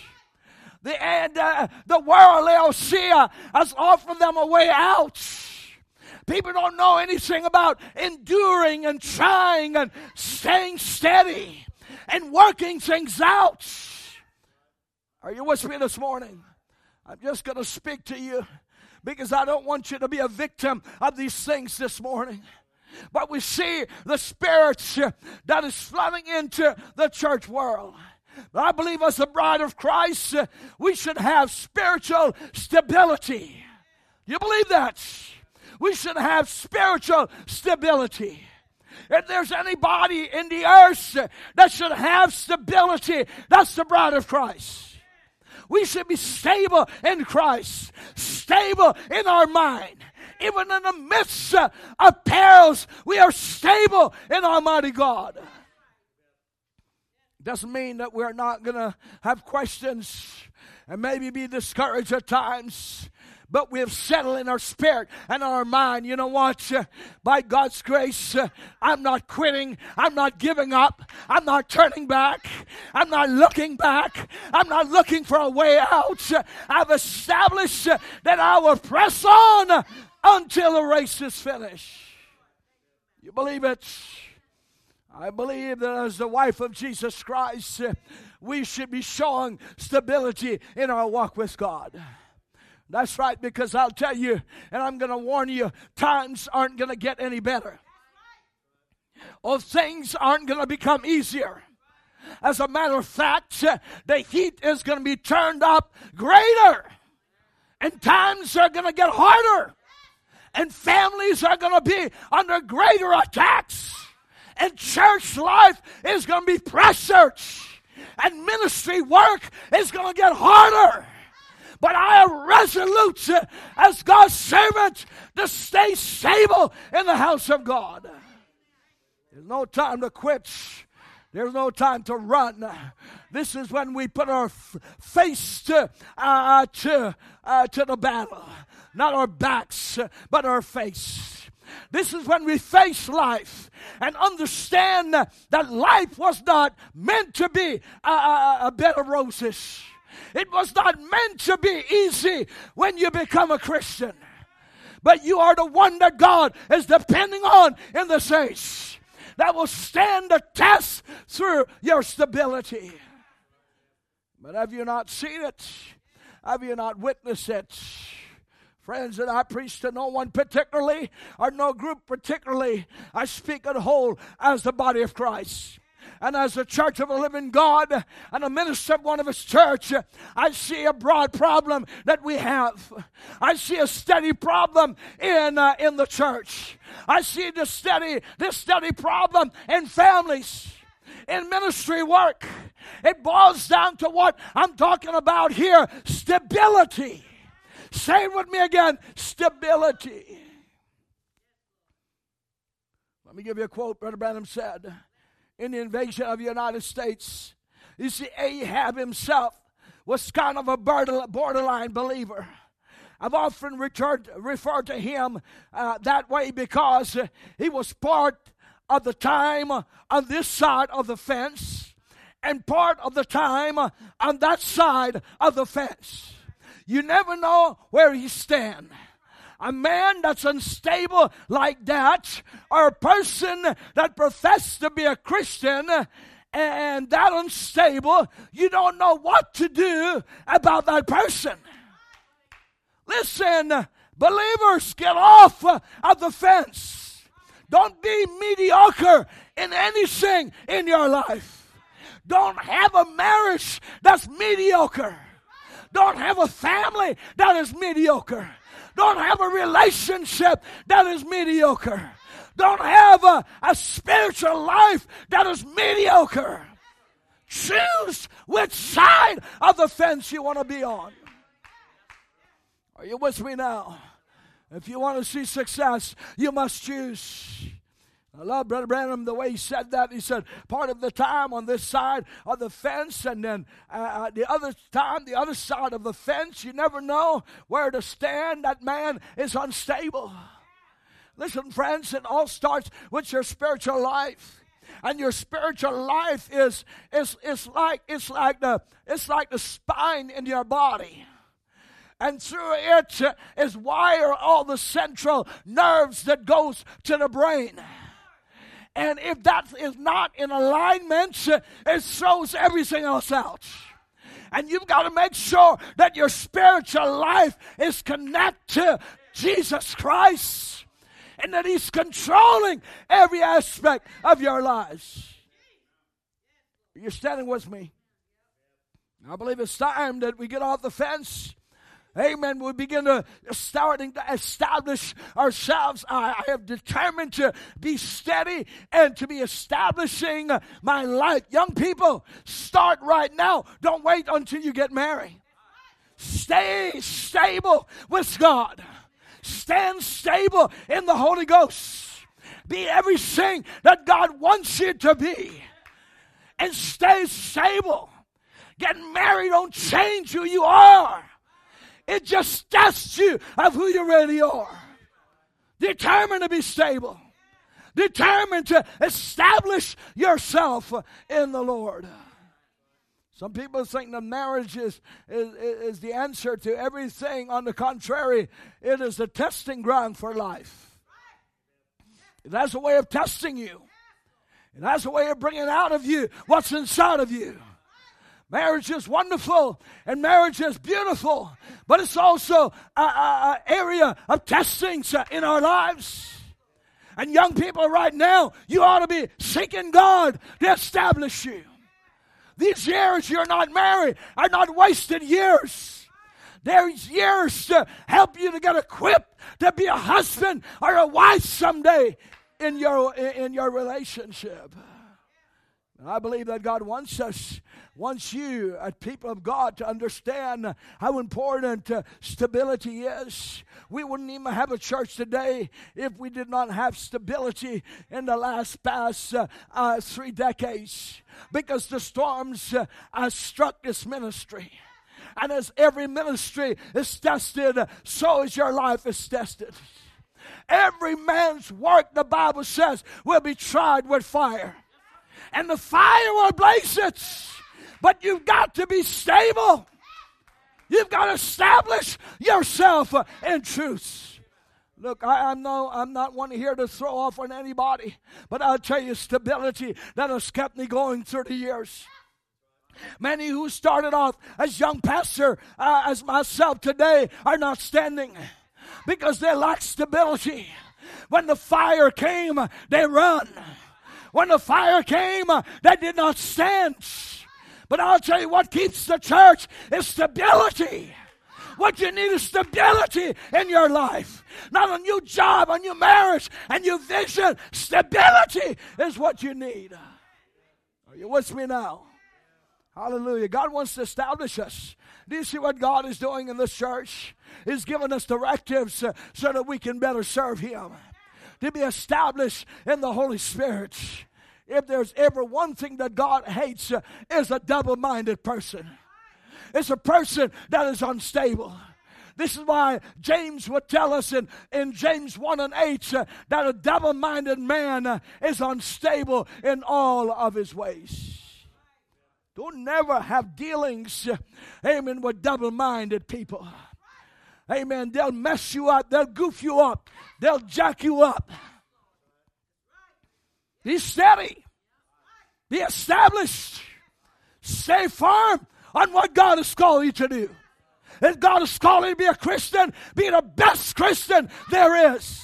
The, and uh, the world, Laodicea, has offered them a way out. People don't know anything about enduring and trying and staying steady and working things out. Are you with me this morning? I'm just going to speak to you because I don't want you to be a victim of these things this morning. But we see the spirits that is flooding into the church world. But I believe as the bride of Christ, we should have spiritual stability. You believe that? We should have spiritual stability. If there's anybody in the earth that should have stability, that's the bride of Christ. We should be stable in Christ, stable in our mind, even in the midst uh, of perils, we are stable in Almighty God. Doesn't mean that we're not going to have questions and maybe be discouraged at times. but we have settled in our spirit and our mind. You know what? Uh, by God's grace, uh, I'm not quitting. I'm not giving up. I'm not turning back. I'm not looking back. I'm not looking for a way out. I've established that I will press on until the race is finished. You believe it? I believe that as the wife of Jesus Christ, we should be showing stability in our walk with God. That's right, because I'll tell you, and I'm going to warn you, times aren't going to get any better. Or things aren't going to become easier. As a matter of fact, the heat is going to be turned up greater. And times are going to get harder. And families are going to be under greater attacks. And church life is going to be pressured and ministry work is going to get harder. But I am resolute as God's servant to stay stable in the house of God. There's no time to quit. There's no time to run. This is when we put our f- face to, uh, to, uh, to the battle. Not our backs, but our face. This is when we face life and understand that life was not meant to be a, a, a bed of roses. It was not meant to be easy when you become a Christian. But you are the one that God is depending on in the saints that will stand the test through your stability. But have you not seen it? Have you not witnessed it? Friends, that I preach to no one particularly or no group particularly. I speak at whole as the body of Christ. And as a church of a living God and a minister of one of his church, I see a broad problem that we have. I see a steady problem in, uh, in the church. I see this steady, this steady problem in families in ministry work. It boils down to what I'm talking about here stability. Say it with me again stability. Let me give you a quote Brother Branham said in the invasion of the United States. You see, Ahab himself was kind of a borderline believer. I've often returned, referred to him uh, that way because he was part of the time on this side of the fence and part of the time on that side of the fence. You never know where he stand. A man that's unstable like that, or a person that professes to be a Christian and that unstable, you don't know what to do about that person. Listen, believers, get off of the fence. Don't be mediocre in anything in your life. Don't have a marriage that's mediocre. Don't have a family that is mediocre. Don't have a relationship that is mediocre. Don't have a, a spiritual life that is mediocre. Choose which side of the fence you want to be on. Are you with me now? If you want to see success, you must choose. I love Brother Branham the way he said that. He said, part of the time on this side of the fence, and then uh, uh, the other time, the other side of the fence, you never know where to stand. That man is unstable. Listen, friends, it all starts with your spiritual life. And your spiritual life is, is, is like it's like the it's like the spine in your body and through it is wire all the central nerves that goes to the brain and if that is not in alignment, it throws everything else out. And you've got to make sure that your spiritual life is connected to Jesus Christ and that He's controlling every aspect of your lives. You're standing with me. I believe it's time that we get off the fence Amen. We begin to starting to establish ourselves. I, have determined to be steady and to be establishing my life. Young people, start right now. Don't wait until you get married. Stay stable with God. Stand stable in the Holy Ghost. Be everything that God wants you to be. And stay stable. Getting married don't change who you are. It just tests you of who you really are. Determined to be stable. Determined to establish yourself in the Lord. Some people think that marriage is, is, is the answer to everything. On the contrary, it is the testing ground for life. It has a way of testing you. It has a way of bringing out of you what's inside of you. Marriage is wonderful and marriage is beautiful, but it's also an area of testings in our lives. And young people right now, you ought to be seeking God to establish you. These years you're not married are not wasted years. There's years to help you to get equipped to be a husband or a wife someday in your in your relationship. I believe that God wants us, wants you, as people of God, to understand how important uh, stability is. We wouldn't even have a church today if we did not have stability in the last past uh, uh, three decades, because the storms uh, struck this ministry. And as every ministry is tested, so is your life is tested. Every man's work, the Bible says, will be tried with fire and the fire will blaze it. But you've got to be stable. You've got to establish yourself in truth. Look, I, am no, I'm not one here to throw off on anybody, but I'll tell you, stability that has kept me going 30 years. Many who started off as young pastor, uh, as myself today, are not standing because they lack stability. When the fire came, they run. When the fire came, uh, they did not stand. But I'll tell you what keeps the church is stability. What you need is stability in your life. Not a new job, a new marriage, a new vision. Stability is what you need. Are you with me now? Hallelujah. God wants to establish us. Do you see what God is doing in this church? He's given us directives uh, so that we can better serve Him to be established in the Holy Spirit. If there's ever one thing that God hates, uh, is a double minded person. It's a person that is unstable. This is why James would tell us in, in James 1 and 8 uh, that a double minded man uh, is unstable in all of his ways. Don't never have dealings, uh, amen, with double minded people. Amen. They'll mess you up. They'll goof you up. They'll jack you up. Be steady. Be established. Stay firm on what God has called you to do. If God has called you to be a Christian, be the best Christian there is.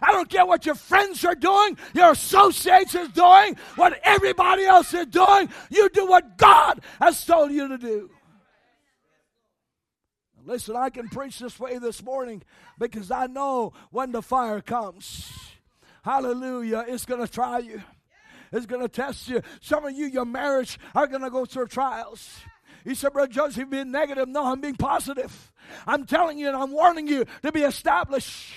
I don't care what your friends are doing, your associates are doing, what everybody else is doing. You do what God has told you to do. Listen, I can preach this way this morning because I know when the fire comes, hallelujah, it's going to try you. It's going to test you. Some of you, your marriage are going to go through trials. He said, Brother Joseph, being negative. No, I'm being positive. I'm telling you and I'm warning you to be established.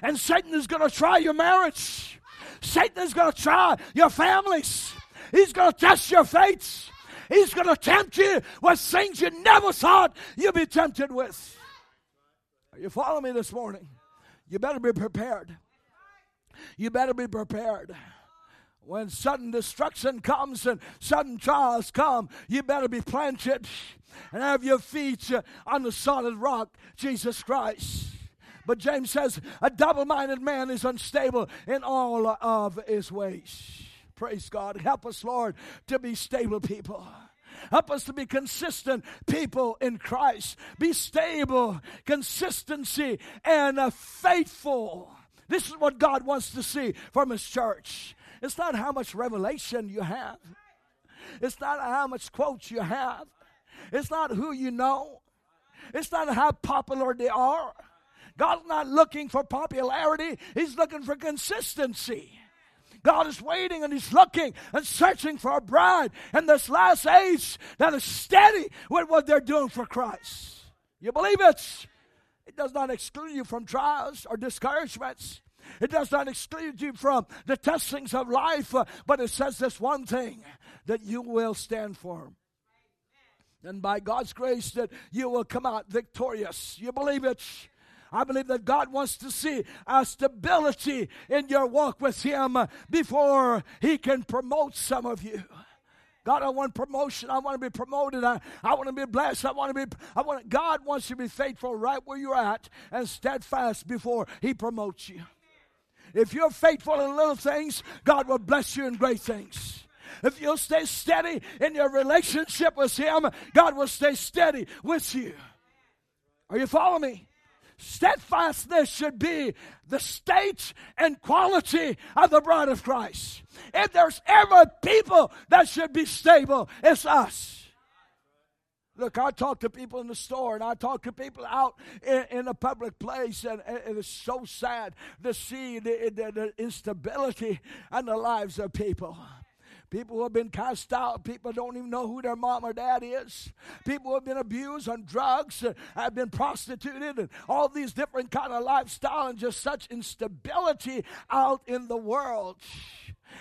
And Satan is going to try your marriage. Satan is going to try your families. He's going to test your faiths. He's going to tempt you with things you never thought you'd be tempted with. Are you following me this morning? You better be prepared. You better be prepared. When sudden destruction comes and sudden trials come, you better be planted and have your feet on the solid rock, Jesus Christ. But James says, a double minded man is unstable in all of his ways. Praise God. Help us, Lord, to be stable people. Help us to be consistent people in Christ. Be stable, consistency, and uh, faithful. This is what God wants to see from His church. It's not how much revelation you have, it's not how much quotes you have, it's not who you know, it's not how popular they are. God's not looking for popularity, He's looking for consistency. God is waiting and He's looking and searching for a bride in this last age that is steady with what they're doing for Christ. You believe it? It does not exclude you from trials or discouragements. It does not exclude you from the testings of life, uh, but it says this one thing that you will stand firm. And by God's grace, that you will come out victorious. You believe it? I believe that God wants to see a stability in your walk with Him before He can promote some of you. God, I want promotion. I want to be promoted. I, I want to be blessed. I want to be, I want, God wants you to be faithful right where you're at and steadfast before He promotes you. If you're faithful in little things, God will bless you in great things. If you'll stay steady in your relationship with Him, God will stay steady with you. Are you following me? Steadfastness should be the state and quality of the bride of Christ. If there's ever people that should be stable, it's us. Look, I talk to people in the store and I talk to people out in, in a public place, and, and, it is so sad to see the, the, the instability in the lives of people. People who have been cast out. People don't even know who their mom or dad is. People who have been abused on drugs, uh, have been prostituted, and all these different kind of lifestyle and just such instability out in the world.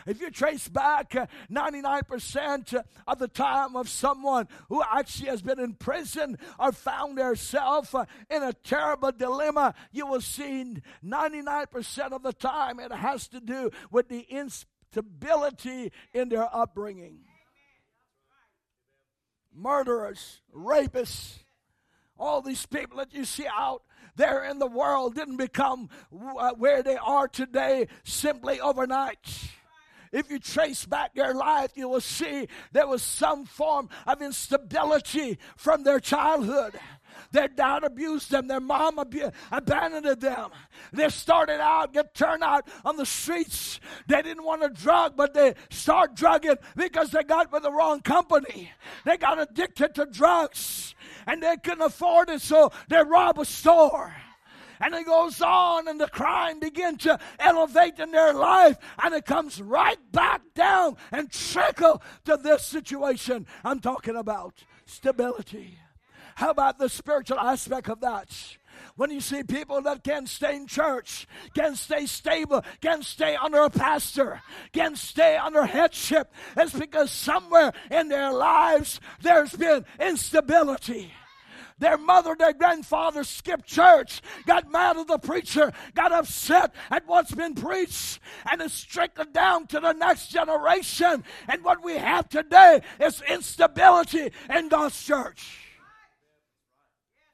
If you trace back uh, 99% of the time of someone who actually has been in prison or found themselves uh, in a terrible dilemma, you will see 99% of the time it has to do with the instability stability in their upbringing. Murderers, rapists, all these people that you see out there in the world didn't become uh, where they are today simply overnight. If you trace back their life, you will see there was some form of instability from their childhood. Their dad abused them. Their mom ab- abandoned them. They started out, get turned out on the streets. They didn't want to drug, but they start drugging because they got with the wrong company. They got addicted to drugs and they couldn't afford it, so they rob a store. And it goes on, and the crime begins to elevate in their life, and it comes right back down and trickle to this situation I'm talking about stability. How about the spiritual aspect of that? When you see people that can't stay in church, can't stay stable, can't stay under a pastor, can't stay under headship, it's because somewhere in their lives there's been instability. Their mother, their grandfather skipped church, got mad at the preacher, got upset at what's been preached, and it's trickled down to the next generation. And what we have today is instability in God's church.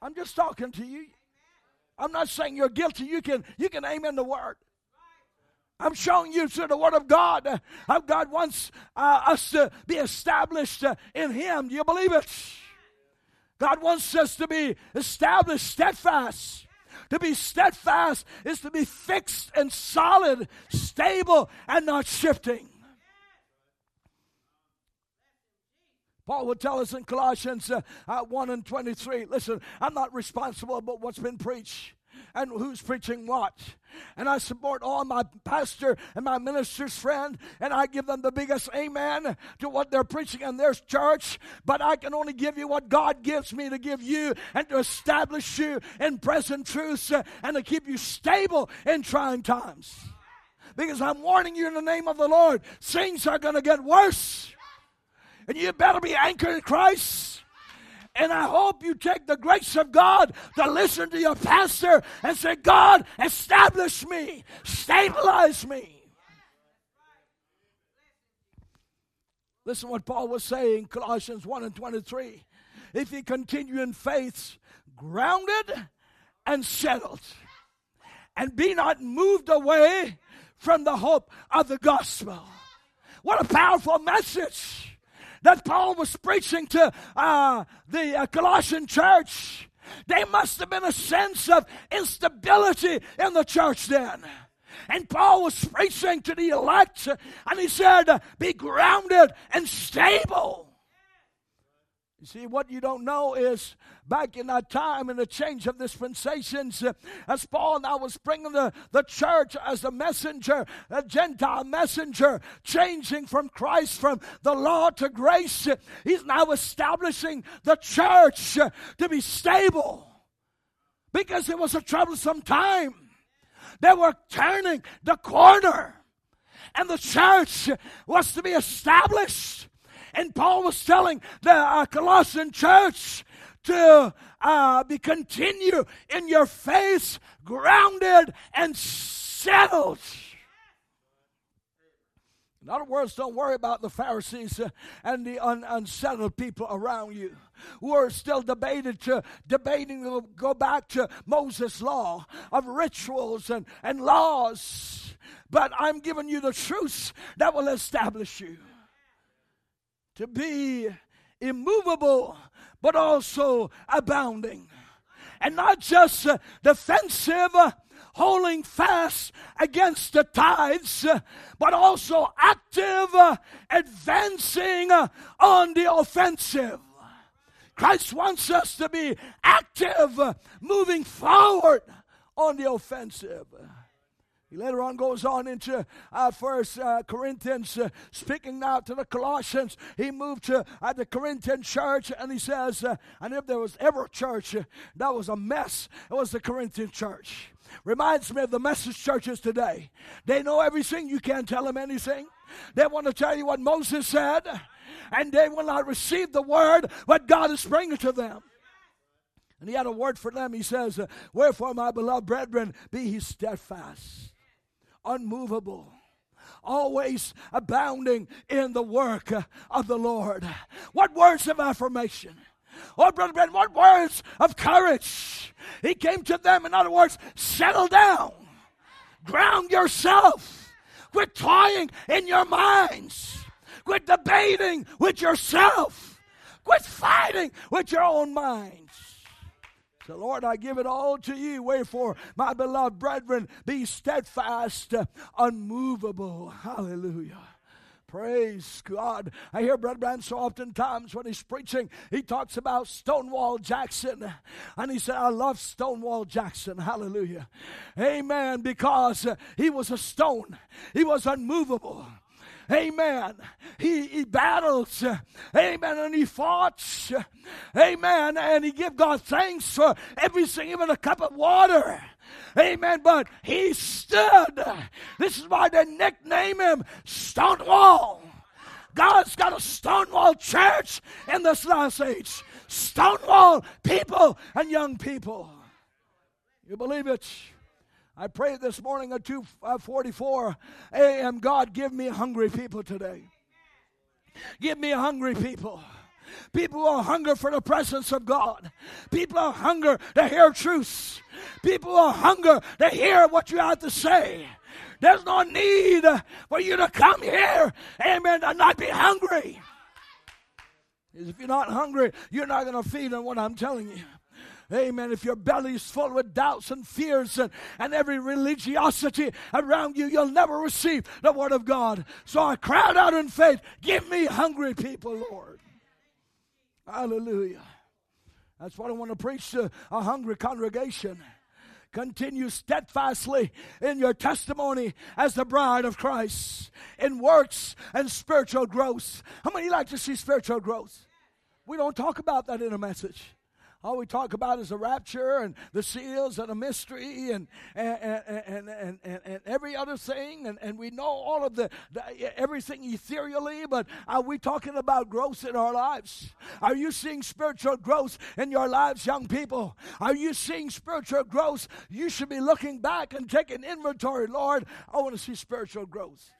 I'm just talking to you. I'm not saying you're guilty. You can you can amen the word. I'm showing you through the Word of God how God wants uh, us to be established uh, in Him. Do you believe it? God wants us to be established, steadfast. To be steadfast is to be fixed and solid, stable, and not shifting. Paul would tell us in Colossians uh, uh, 1 and 23 listen, I'm not responsible about what's been preached and who's preaching what. And I support all my pastor and my minister's friend, and I give them the biggest amen to what they're preaching in their church. But I can only give you what God gives me to give you and to establish you in present truths uh, and to keep you stable in trying times. Because I'm warning you in the name of the Lord, things are going to get worse. And you better be anchored in Christ. And I hope you take the grace of God to listen to your pastor and say, God, establish me, stabilize me. Listen what Paul was saying, Colossians 1 and 23. If you continue in faith, grounded and settled, and be not moved away from the hope of the gospel. What a powerful message! That Paul was preaching to uh, the uh, Colossian church. There must have been a sense of instability in the church then. And Paul was preaching to the elect, and he said, Be grounded and stable. You see, what you don't know is back in that time in the change of dispensations, uh, as Paul now was bringing the, the church as a messenger, a Gentile messenger, changing from Christ from the law to grace, uh, he's now establishing the church uh, to be stable. Because it was a troublesome time. They were turning the corner, and the church was to be established And Paul was telling the uh, Colossian church to uh, be continue in your faith, grounded and settled. In other words, don't worry about the Pharisees uh, and the un- unsettled people around you who are still debated to debating to go back to Moses' law of rituals and, and laws. But I'm giving you the truth that will establish you to be immovable, but also abounding. And not just uh, defensive, uh, holding fast against the tides, but also active, advancing on the offensive. Christ wants us to be active, moving forward on the offensive. He later on goes on into uh, First uh, Corinthians, uh, speaking now to the Colossians. He moved to uh, the Corinthian church, and he says, uh, and if there was ever a church uh, that was a mess, it was the Corinthian church. Reminds me of the message churches today. They know everything. You can't tell them anything. They want to tell you what Moses said, and they will not receive the word what God is bringing to them. And he had a word for them. He says, Wherefore, my beloved brethren, be ye steadfast, unmovable always abounding in the work of the Lord. What words of affirmation? Oh, Brother Ben, what words of courage. He came to them, in other words, settle down, ground yourself, quit toying in your minds, quit debating with yourself, quit fighting with your own minds. So, Lord, I give it all to you. Wherefore, my beloved brethren, be steadfast, unmovable. Hallelujah. Praise God. I hear Brother Branham so oftentimes when he's preaching, he talks about Stonewall Jackson. And he said, I love Stonewall Jackson. Hallelujah. Amen. Because he was a stone, he was unmovable. Amen. He, he battles. Amen. And he fought. Amen. And he give God thanks for everything, even a cup of water. Amen. But he stood. This is why they nickname him Stonewall. God's got a Stonewall church in this last age. Stonewall people and young people. You believe it? I prayed this morning at 2:44 uh, a.m. God, give me hungry people today. Give me hungry people. People who are hunger for the presence of God. People are hunger to hear truth. People are hunger to hear what you have to say. There's no need for you to come here, amen, and not be hungry. If you're not hungry, you're not going to feed on what I'm telling you. Amen. If your belly is full with doubts and fears and, and every religiosity around you, you'll never receive the word of God. So I cried out in faith, Give me hungry people, Lord. Hallelujah. That's what I want to preach to a hungry congregation. Continue steadfastly in your testimony as the bride of Christ in works and spiritual growth. How many like to see spiritual growth? We don't talk about that in a message all we talk about is the rapture and the seals and the mystery and and and, and, and, every other thing. And, and we know all of the, the everything ethereally but are we talking about growth in our lives? Are you seeing spiritual growth in your lives young people? Are you seeing spiritual growth? You should be looking back and taking inventory lord. I want to see spiritual growth.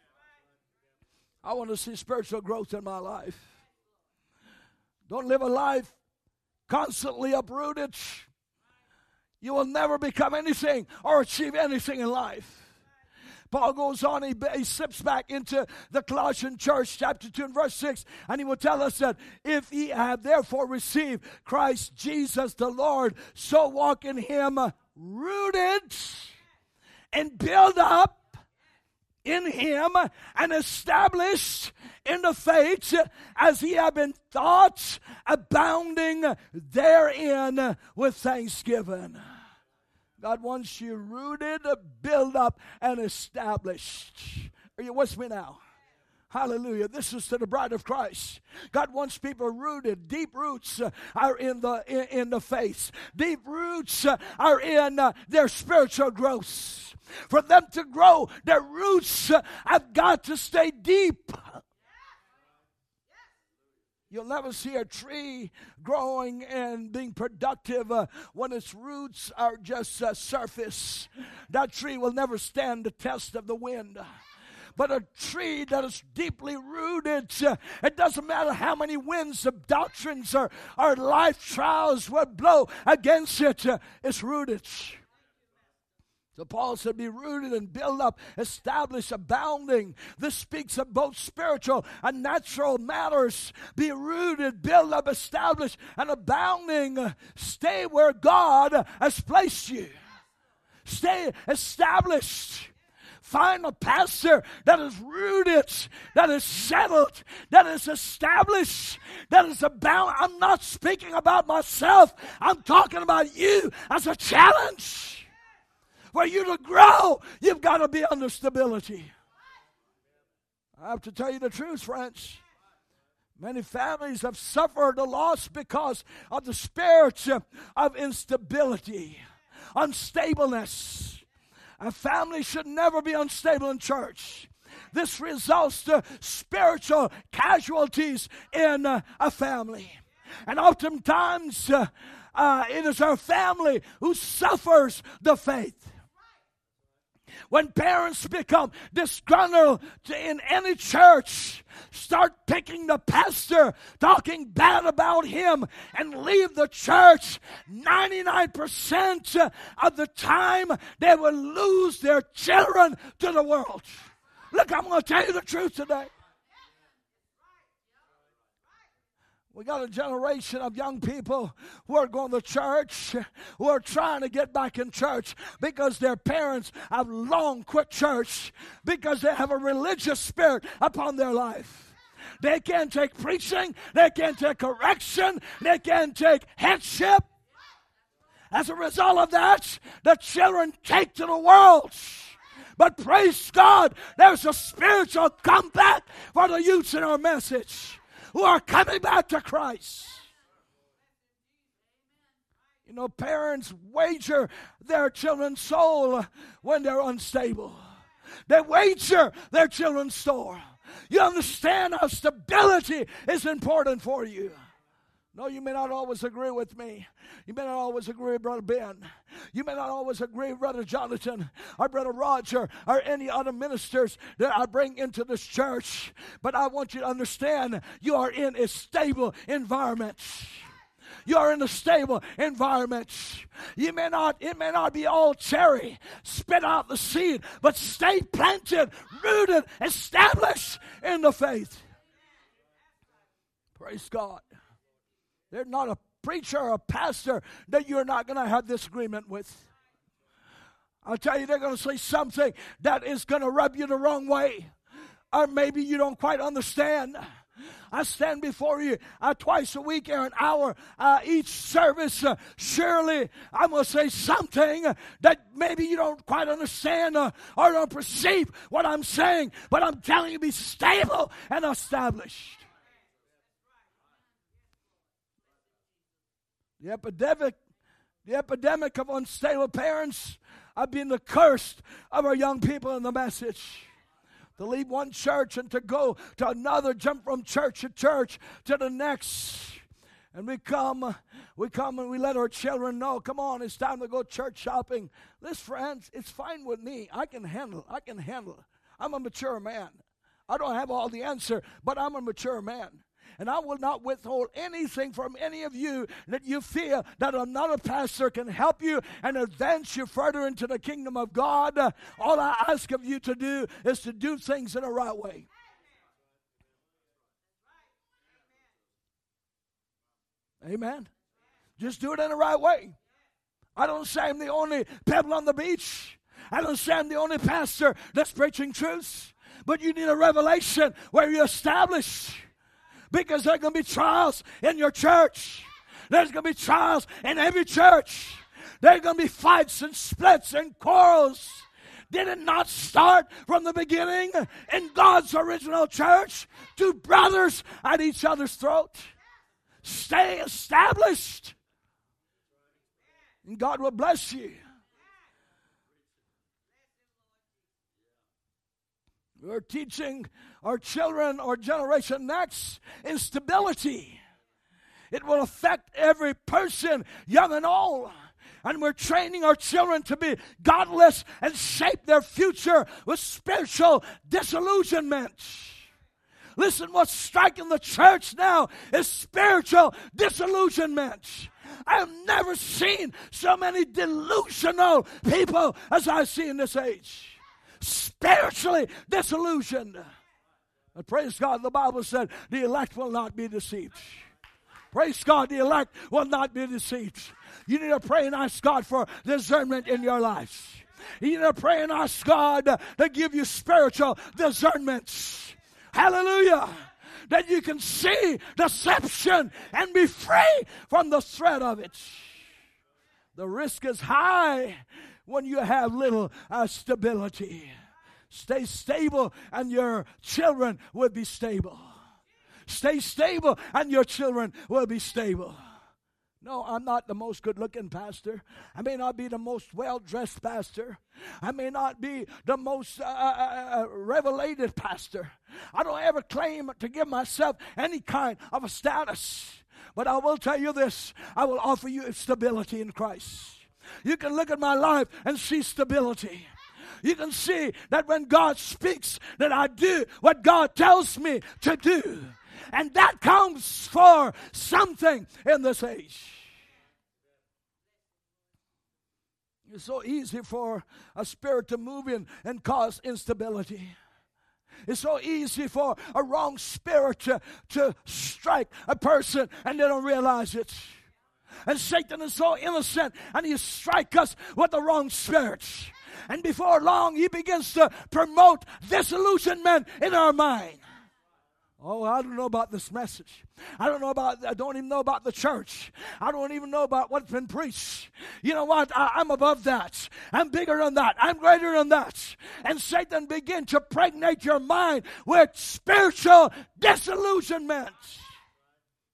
I want to see spiritual growth in my life. Don't live a life constantly uprooted, you will never become anything or achieve anything in life. Paul goes on, he, he slips back into the Colossian church, chapter 2 and verse 6, and he will tell us that if ye have therefore received Christ Jesus the Lord, so walk in him rooted and build up in him and established in the faith as he had been taught, abounding therein with thanksgiving. God wants you rooted, built up, and established. Are you with me now? Hallelujah. This is to the bride of Christ. God wants people rooted. Deep roots uh, are in the in, in, the faith. Deep roots uh, are in uh, their spiritual growth. For them to grow, their roots have got to stay deep. You'll never see a tree growing and being productive uh, when its roots are just uh, surface. That tree will never stand the test of the wind. But a tree that is deeply rooted, it doesn't matter how many winds of doctrines or, or life trials would blow against it, it's rooted. So Paul said, Be rooted and build up, establish, abounding. This speaks of both spiritual and natural matters. Be rooted, build up, establish, and abounding. Stay where God has placed you. Stay established. Find a pastor that is rooted, that is settled, that is established, that is about. I'm not speaking about myself. I'm talking about you as a challenge. For you to grow, you've got to be under stability. I have to tell you the truth, friends. Many families have suffered a loss because of the spirit of instability, unstableness. A family should never be unstable in church. This results to spiritual casualties in uh, a family. And oftentimes, uh, uh, it is our family who suffers the faith. When parents become disgruntled in any church, start picking the pastor, talking bad about him, and leave the church, 99% of the time they will lose their children to the world. Look, I'm going to tell you the truth today. We got a generation of young people who are going to church, who are trying to get back in church because their parents have long quit church because they have a religious spirit upon their life. They can't take preaching, they can't take correction, they can't take headship. As a result of that, the children take to the world. But praise God, there's a spiritual comeback for the youth in our message who are coming back to Christ. You know, parents wager their children's soul when they're unstable. They wager their children's soul. You understand how stability is important for you. No, you may not always agree with me. You may not always agree with Brother Ben. You may not always agree with Brother Jonathan or Brother Roger or any other ministers that I bring into this church. But I want you to understand you are in a stable environment. You are in a stable environment. You may not, it may not be all cherry, spit out the seed, but stay planted, rooted, established in the faith. Praise God. There's not a preacher or a pastor that you're not going to have disagreement with. I'll tell you, they're going to say something that is going to rub you the wrong way. Or maybe you don't quite understand. I stand before you uh, twice a week or an hour uh, each service. Uh, surely I'm going to say something that maybe you don't quite understand uh, or don't perceive what I'm saying, but I'm telling you, be stable and established. The epidemic, the epidemic of unstable parents have been the curse of our young people in the message. To leave one church and to go to another, jump from church to church to the next. And we come, we come and we let our children know, come on, it's time to go church shopping. Listen, friends, it's fine with me. I can handle, I can handle. I'm a mature man. I don't have all the answer, but I'm a mature man and I will not withhold anything from any of you that you feel that another pastor can help you and advance you further into the kingdom of God. All I ask of you to do is to do things in the right way. Amen. Just do it in the right way. I don't say I'm the only pebble on the beach. I don't say I'm the only pastor that's preaching truth. But you need a revelation where you establish because there are going to be trials in your church. There's going to be trials in every church. There are going to be fights and splits and quarrels. Did it not start from the beginning in God's original church? Two brothers at each other's throat. Stay established. And God will bless you. We're teaching our children our generation next instability. It will affect every person, young and old. And we're training our children to be godless and shape their future with spiritual disillusionment. Listen, what's striking the church now is spiritual disillusionment. I have never seen so many delusional people as I see in this age. Spiritually disillusioned. Praise God, the Bible said the elect will not be deceived. Praise God, the elect will not be deceived. You need to pray and ask God for discernment in your life. You need to pray and ask God to give you spiritual discernments. Hallelujah. That you can see deception and be free from the threat of it. The risk is high when you have little uh, stability. Stay stable, and your children will be stable. Stay stable, and your children will be stable. No, I'm not the most good looking pastor. I may not be the most well dressed pastor. I may not be the most uh, uh, uh, uh, revelated pastor. I don't ever claim to give myself any kind of a status. But I will tell you this I will offer you stability in Christ. You can look at my life and see stability. You can see that when God speaks, that I do what God tells me to do. And that counts for something in this age. It's so easy for a spirit to move in and cause instability. It's so easy for a wrong spirit to, to strike a person and they don't realize it. And Satan is so innocent and he strikes us with the wrong spirits. And before long, he begins to promote disillusionment in our mind. Oh, I don't know about this message. I don't know about, I don't even know about the church. I don't even know about what's been preached. You know what? I, am above that. I'm bigger than that. I'm greater than that. And Satan begin to pregnate your mind with spiritual disillusionment.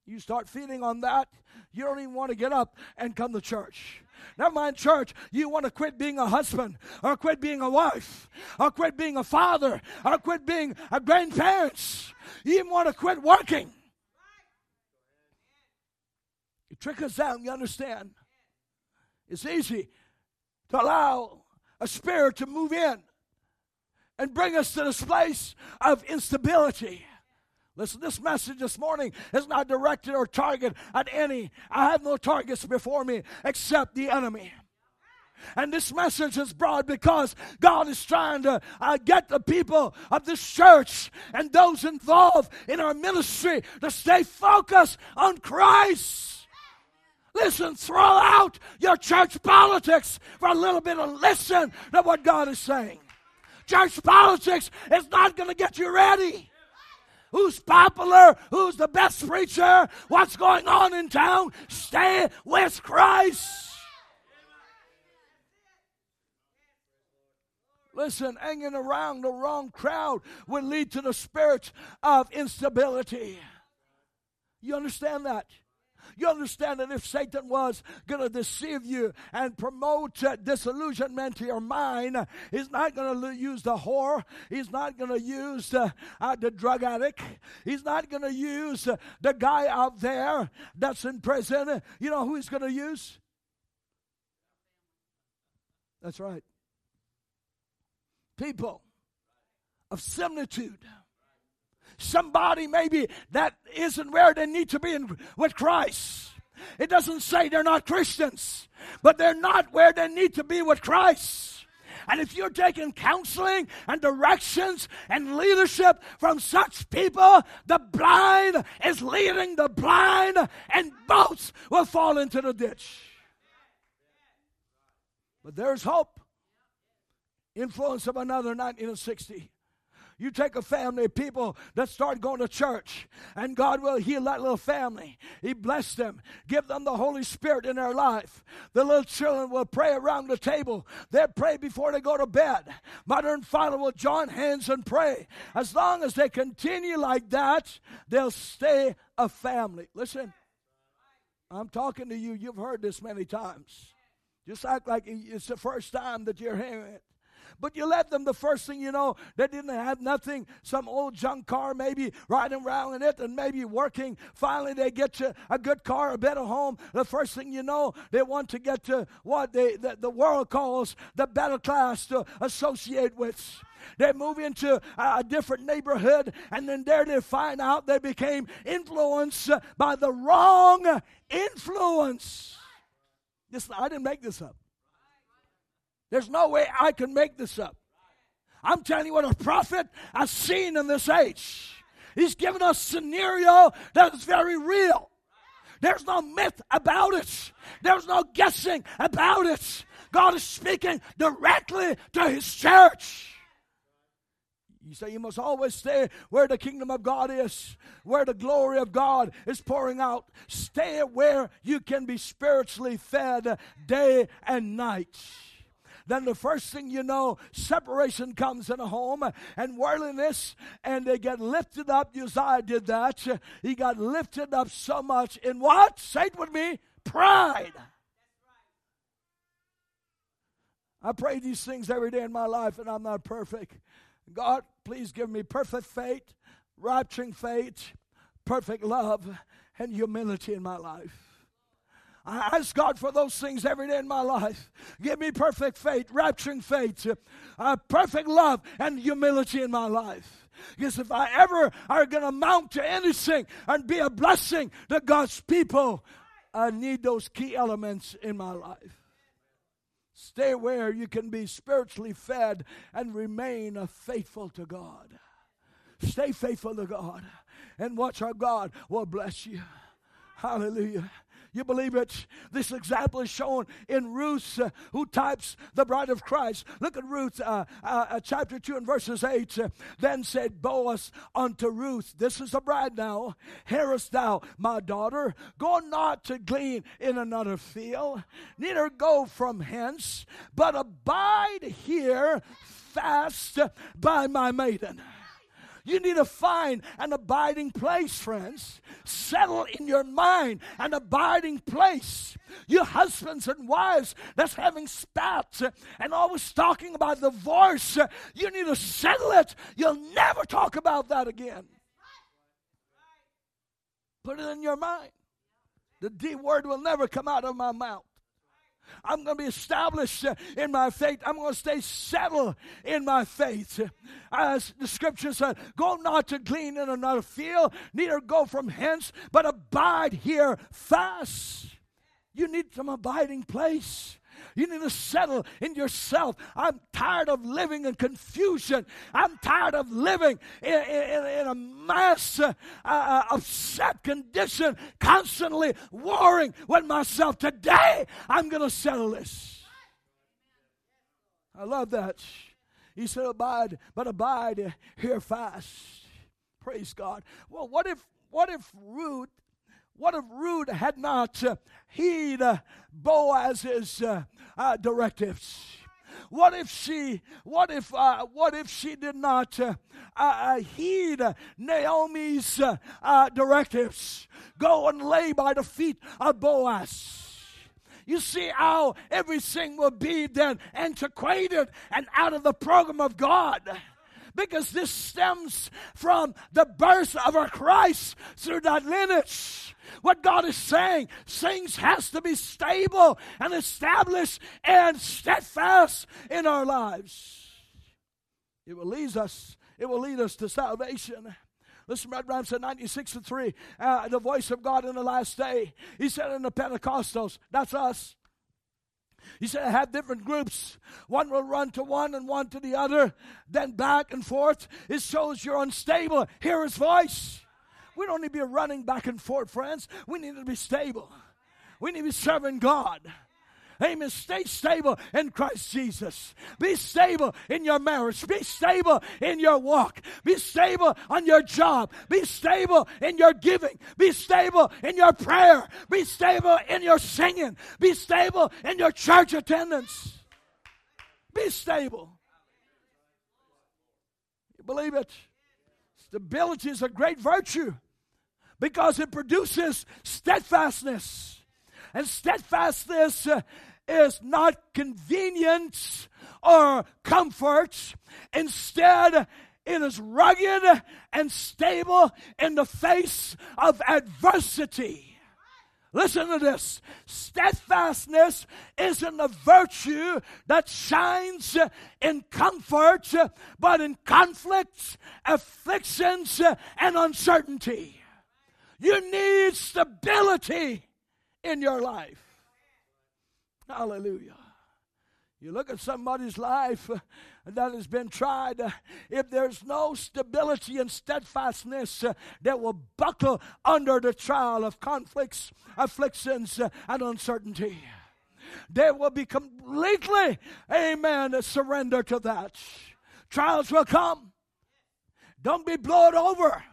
You start feeding on that, you don't even want to get up and come to church. Never mind church, you want to quit being a husband, or quit being a wife, or quit being a father, or quit being a grandparents. You even want to quit working. It trickles down, you understand? It's easy to allow a spirit to move in and bring us to this place of instability. Listen, this message this morning is not directed or targeted at any. I have no targets before me except the enemy. And this message is brought because God is trying to uh, get the people of this church and those involved in our ministry to stay focused on Christ. Listen, throw out your church politics for a little bit and listen to what God is saying. Church politics is not going to get you ready who's popular, who's the best preacher, what's going on in town. Stay with Christ. Listen, hanging around the wrong crowd will lead to the spirit of instability. You understand that? You understand that if Satan was going to deceive you and promote disillusionment to your mind, he's not going to use the whore. He's not going to use uh, uh, the drug addict. He's not going to use uh, the guy out there that's in prison. You know who he's going to use? That's right. People of similitude somebody maybe that isn't where they need to be in, with Christ. It doesn't say they're not Christians, but they're not where they need to be with Christ. And if you're taking counseling and directions and leadership from such people, the blind is leading the blind, and both will fall into the ditch. But there's hope. Influence of another 1960. You take a family of people that start going to church, and God will heal that little family. He bless them, give them the Holy Spirit in their life. The little children will pray around the table. They'll pray before they go to bed. Mother and father will join hands and pray. As long as they continue like that, they'll stay a family. Listen, I'm talking to you. You've heard this many times. Just act like it's the first time that you're hearing it. But you let them, the first thing you know, they didn't have nothing, some old junk car maybe riding around in it and maybe working. Finally, they get you a good car, a better home. The first thing you know, they want to get to what they, the, the world calls the better class to associate with. They move into a different neighborhood, and then there they find out they became influenced by the wrong influence. This, I didn't make this up. There's no way I can make this up. I'm telling you what a prophet has seen in this age. He's given us a scenario that is very real. There's no myth about it. There's no guessing about it. God is speaking directly to his church. You say you must always stay where the kingdom of God is, where the glory of God is pouring out. Stay where you can be spiritually fed day and night then the first thing you know, separation comes in a home and worldliness, and they get lifted up. Uzziah did that. He got lifted up so much in what? Say it with me pride. I pray these things every day in my life, and I'm not perfect. God, please give me perfect faith, rapturing faith, perfect love, and humility in my life. I ask God for those things every day in my life. Give me perfect faith, rapturing faith, uh, perfect love, and humility in my life. Because if I ever are going to amount to anything and be a blessing to God's people, I need those key elements in my life. Stay where you can be spiritually fed and remain faithful to God. Stay faithful to God and watch how God will bless you. Hallelujah. You believe it? This example is shown in Ruth, uh, who types the bride of Christ. Look at Ruth, uh, uh, uh chapter 2 and verses 8. Uh, then said Boaz unto Ruth, This is the bride now. Hearest thou, my daughter? Go not to glean in another field, neither go from hence, but abide here fast by my maiden. You need to find an abiding place, friends. Settle in your mind an abiding place. You husbands and wives that's having spats uh, and always talking about divorce, uh, you need to settle it. You'll never talk about that again. Put it in your mind. The D word will never come out of my mouth. I'm going to be established uh, in my faith. I'm going to stay settled in my faith. As the scripture said, go not to glean in another field, neither go from hence, but abide here fast. You need some abiding place. You need to settle in yourself. I'm tired of living in confusion. I'm tired of living in, in, in a mass uh, uh, upset condition, constantly warring with myself. Today, I'm going to settle this. I love that. He said, Abide, but abide here fast. Praise God. Well, what if what if Ruth what if Ruth had not uh, heed uh, Boaz's uh, uh, directives? What if she? What if? Uh, what if she did not uh, uh, heed Naomi's directives? Go and lay by the feet of Boaz. You see how everything will be then antiquated and out of the program of God because this stems from the birth of our Christ through that lineage. What God is saying, things has to be stable and established and steadfast in our lives. It will lead us, it will lead us to salvation. Listen, Branham said 96 to 3, uh, the voice of God in the last day. He said in the Pentecostals, that's us. He said, I have different groups. One will run to one and one to the other, then back and forth. It shows you're unstable. Hear his voice. We don't need to be running back and forth, friends. We need to be stable. We need to be serving God. Amen. Stay stable in Christ Jesus. Be stable in your marriage. Be stable in your walk. Be stable on your job. Be stable in your giving. Be stable in your prayer. Be stable in your singing. Be stable in your church attendance. Be stable. You believe it? Stability is a great virtue because it produces steadfastness. And steadfastness uh, is not convenience or comfort. Instead, it is rugged and stable in the face of adversity. Listen to this. Steadfastness isn't a virtue that shines in comfort, but in conflicts, afflictions, and uncertainty. You need stability in your life. Hallelujah. You look at somebody's life uh, that has been tried. Uh, if there's no stability and steadfastness uh, that will buckle under the trial of conflicts, afflictions, and uncertainty, they will be completely, amen, surrender to that. Trials will come. Don't be blown over.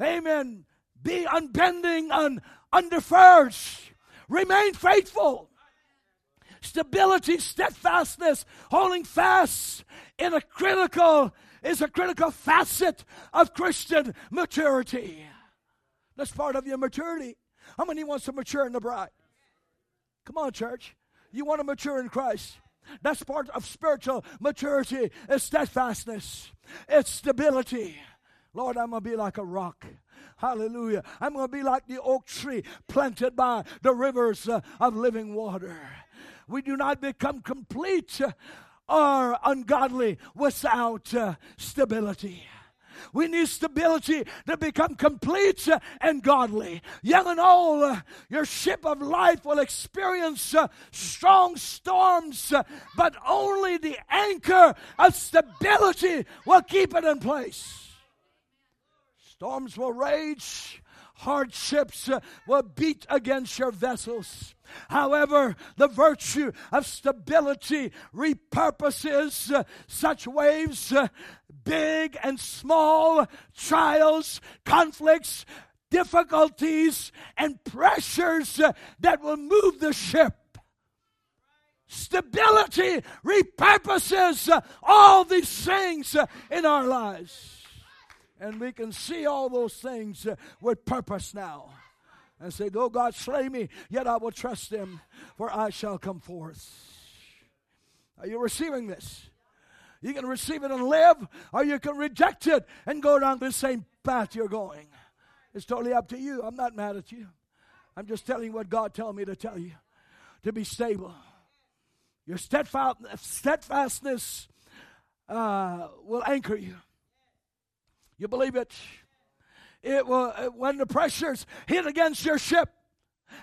Amen. Be unbending and undeferred. Remain faithful stability, steadfastness, holding fast in a critical is a critical facet of Christian maturity. That's part of your maturity. How many wants to mature in the bride? Come on, church. You want to mature in Christ. That's part of spiritual maturity is steadfastness. It's stability. Lord, I'm going to be like a rock. Hallelujah. I'm going to be like the oak tree planted by the rivers uh, of living water we do not become complete or ungodly without uh, stability. We need stability to become complete and godly. Young and old, uh, your ship of life will experience uh, strong storms, uh, but only the anchor of stability will keep it in place. Storms will rage, hardships uh, will beat against your vessels. However, the virtue of stability repurposes uh, such waves, uh, big and small, trials, conflicts, difficulties, and pressures uh, that will move the ship. Stability repurposes all these things in our lives. And we can see all those things with purpose now and say, Though God slay me, yet I will trust him, for I shall come forth. Are you receiving this? You can receive it and live, or you can reject it and go down the same path you're going. It's totally up to you. I'm not mad at you. I'm just telling you what God told me to tell you to be stable. Your steadfastness uh, will anchor you. You believe it? It will, uh, when the pressures hit against your ship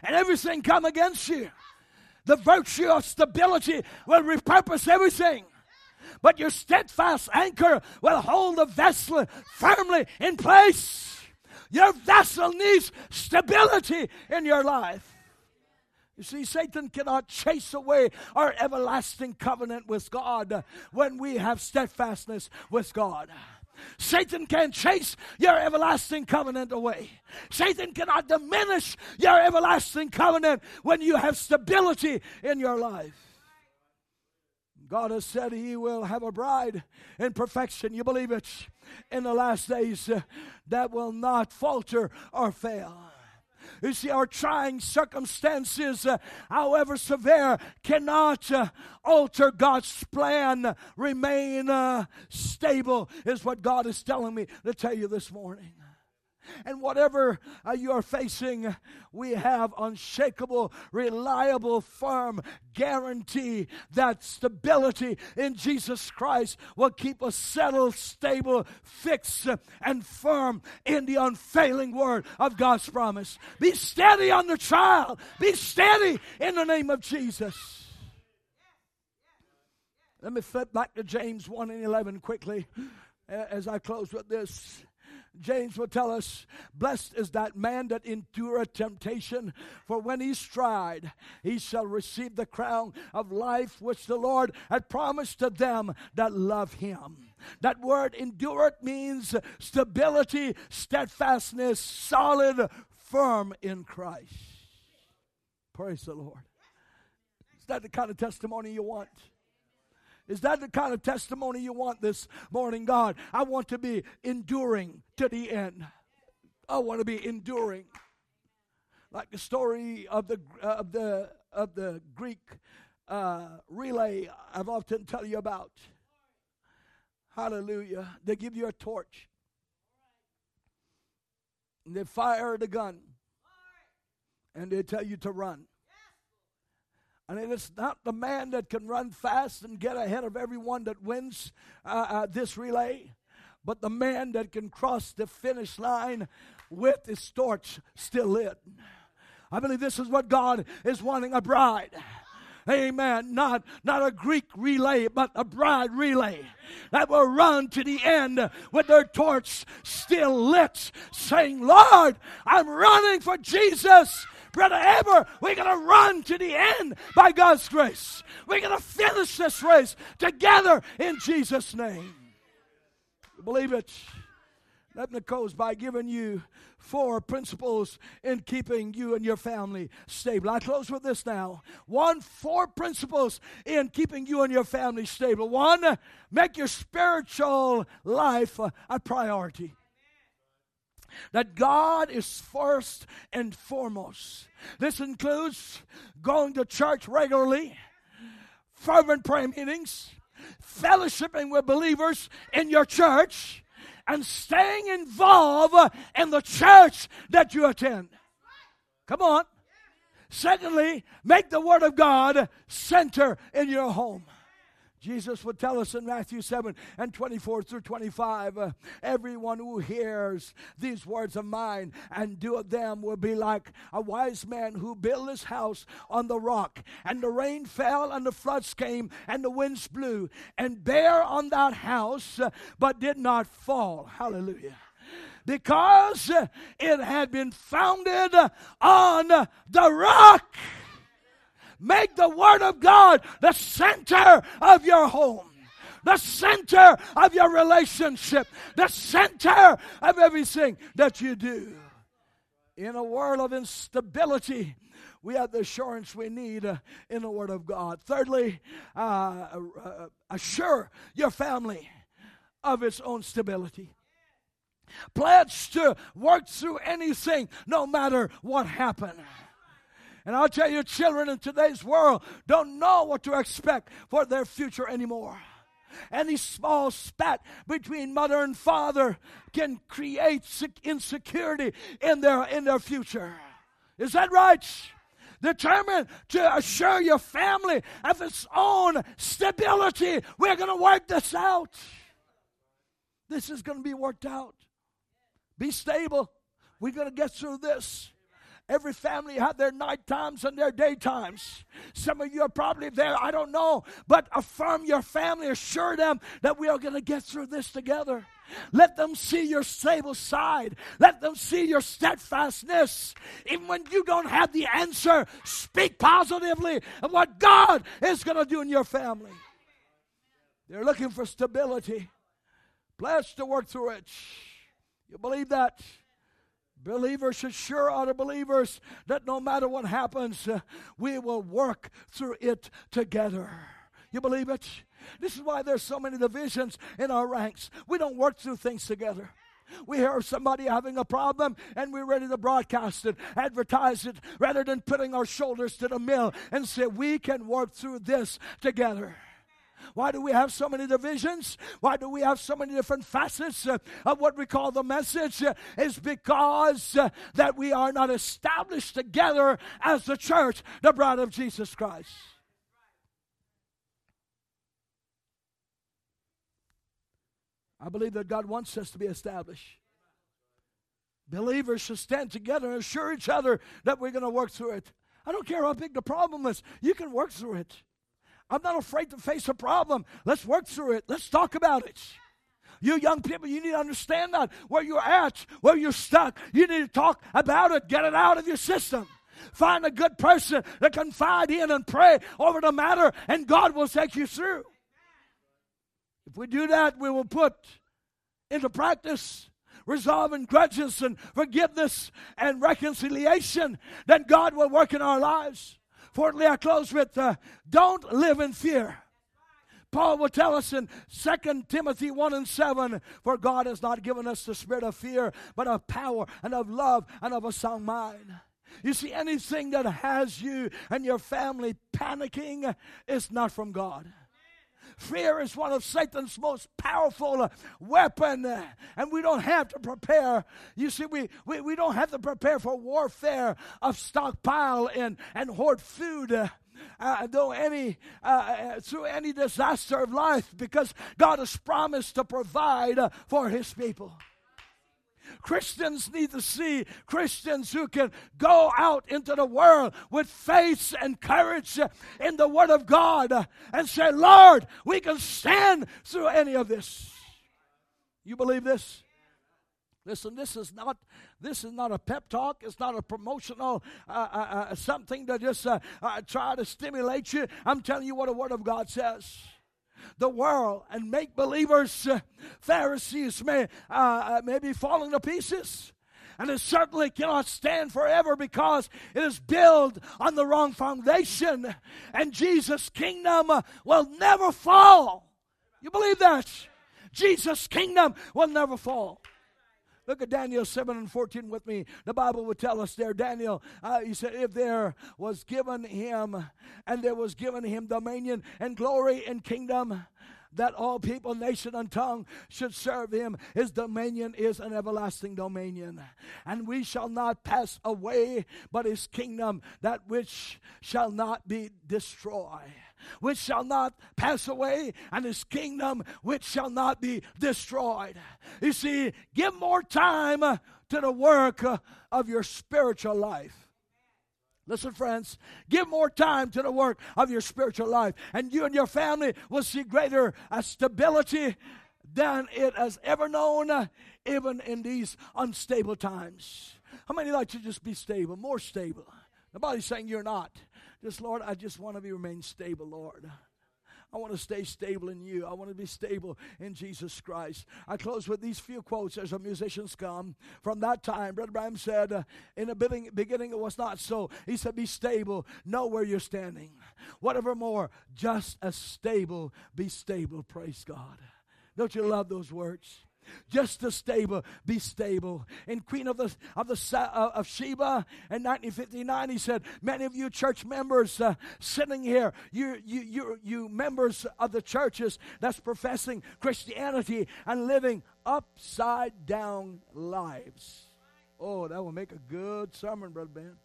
and everything come against you, the virtue of stability will repurpose everything. But your steadfast anchor will hold the vessel firmly in place. Your vessel needs stability in your life. You see, Satan cannot chase away our everlasting covenant with God when we have steadfastness with God. Satan can't chase your everlasting covenant away. Satan cannot diminish your everlasting covenant when you have stability in your life. God has said He will have a bride in perfection. You believe it? In the last days, uh, that will not falter or fail. You see, our trying circumstances, uh, however severe, cannot uh, alter God's plan. Remain uh, stable, is what God is telling me to tell you this morning. And whatever uh, you are facing, we have unshakable, reliable, firm guarantee that stability in Jesus Christ will keep us settled, stable, fixed, and firm in the unfailing word of God's promise. Be steady on the trial. Be steady in the name of Jesus. Let me flip back to James 1 and 11 quickly as I close with this. James will tell us, Blessed is that man that endureth temptation, for when he's tried, he shall receive the crown of life which the Lord had promised to them that love him. That word endureth means stability, steadfastness, solid, firm in Christ. Praise the Lord. Is that the kind of testimony you want? Is that the kind of testimony you want this morning, God? I want to be enduring to the end. I want to be enduring. Like the story of the uh, of the of the Greek uh, relay I've often tell you about. Hallelujah. They give you a torch. And they fire the gun. And they tell you to run. And it's not the man that can run fast and get ahead of everyone that wins uh, uh, this relay, but the man that can cross the finish line with his torch still lit. I believe this is what God is wanting a bride. Amen. Not, not a Greek relay, but a bride relay that will run to the end with their torch still lit, saying, Lord, I'm running for Jesus. Brother we're going to run to the end by God's grace. We're going to finish this race together in Jesus' name. Believe it? Let me close by giving you four principles in keeping you and your family stable. I close with this now. One, four principles in keeping you and your family stable. One, make your spiritual life a priority that God is first and foremost. This includes going to church regularly, fervent prayer meetings, fellowshipping with believers in your church, and staying involved in the church that you attend. Come on. Secondly, make the Word of God center in your home. Jesus would tell us in Matthew 7 and 24 through 25 uh, everyone who hears these words of mine and do them will be like a wise man who built his house on the rock. And the rain fell, and the floods came, and the winds blew, and bare on that house, uh, but did not fall. Hallelujah because it had been founded on the rock. Make the Word of God the center of your home the center of your relationship, the center of everything that you do. In a world of instability, we have the assurance we need uh, in the Word of God. Thirdly, uh, uh, assure your family of its own stability. Pledge to work through anything, no matter what happens. And I'll tell you, children in today's world don't know what to expect for their future anymore. Any small spat between mother and father can create insecurity in their, in their future. Is that right? Determined to assure your family of its own stability. We're going to work this out. This is going to be worked out. Be stable. We're going to get through this. Every family had their night times and their day times. Some of you are probably there, I don't know, but affirm your family, assure them that we are going to get through this together. Let them see your stable side. Let them see your steadfastness. Even when you don't have the answer, speak positively of what God is going to do in your family. They're looking for stability. Blessed to work through it. You believe that? Believers should sure other believers that no matter what happens, uh, we will work through it together. You believe it? This is why there's so many divisions in our ranks. We don't work through things together. We hear of somebody having a problem and we're ready to broadcast it, advertise it, rather than putting our shoulders to the mill and say, we can work through this together. Why do we have so many divisions? Why do we have so many different facets uh, of what we call the message? Uh, is because uh, that we are not established together as the church, the bride of Jesus Christ. I believe that God wants us to be established. Believers should stand together and assure each other that we're going to work through it. I don't care how big the problem is, you can work through it. I'm not afraid to face a problem. Let's work through it. Let's talk about it. You young people, you need to understand that where you're at, where you're stuck, you need to talk about it, get it out of your system. Find a good person to confide in and pray over the matter, and God will take you through. If we do that, we will put into practice resolving grudges and forgiveness and reconciliation, then God will work in our lives. Fourthly, I close with uh, don't live in fear. Paul will tell us in 2 Timothy 1 and 7 For God has not given us the spirit of fear, but of power and of love and of a sound mind. You see, anything that has you and your family panicking is not from God. Fear is one of Satan's most powerful uh, weapon, uh, and we don't have to prepare. You see, we, we, we don't have to prepare for warfare of stockpile and, and hoard food. Uh, uh, though any uh, through any disaster of life because God has promised to provide uh, for his people. Christians need to see Christians who can go out into the world with faith and courage in the Word of God and say, Lord, we can stand through any of this. You believe this? Listen, this is not this is not a pep talk. It's not a promotional uh, uh, uh, something to just uh, uh, try to stimulate you. I'm telling you what the Word of God says the world and make believers, uh, Pharisees may, uh, uh, may be falling to pieces. And it certainly cannot stand forever because it is built on the wrong foundation. And Jesus' kingdom uh, will never fall. You believe that? Jesus' kingdom will never fall. Look at Daniel 7 and 14 with me. The Bible would tell us there, Daniel, uh, he said, if there was given him, and there was given him dominion and glory and kingdom, that all people, nation, and tongue should serve him. His dominion is an everlasting dominion. And we shall not pass away, but his kingdom, that which shall not be destroyed which shall not pass away, and his kingdom which shall not be destroyed. You see, give more time to the work of your spiritual life. Listen, friends, give more time to the work of your spiritual life, and you and your family will see greater uh, stability than it has ever known, even in these unstable times. How many like to just be stable, more stable? Nobody's saying you're not. Just, Lord, I just want to be remain stable, Lord. I want to stay stable in you. I want to be stable in Jesus Christ. I close with these few quotes as our musicians come. From that time, Brother Branham said, uh, In the beginning, beginning, it was not so. He said, Be stable, know where you're standing. Whatever more, just as stable, be stable. Praise God. Don't you love those words? Just to stable, be stable. In Queen of the of the uh, of Sheba in 1959, he said, "Many of you church members uh, sitting here, you you you you members of the churches that's professing Christianity and living upside down lives." Oh, that will make a good sermon, brother Ben.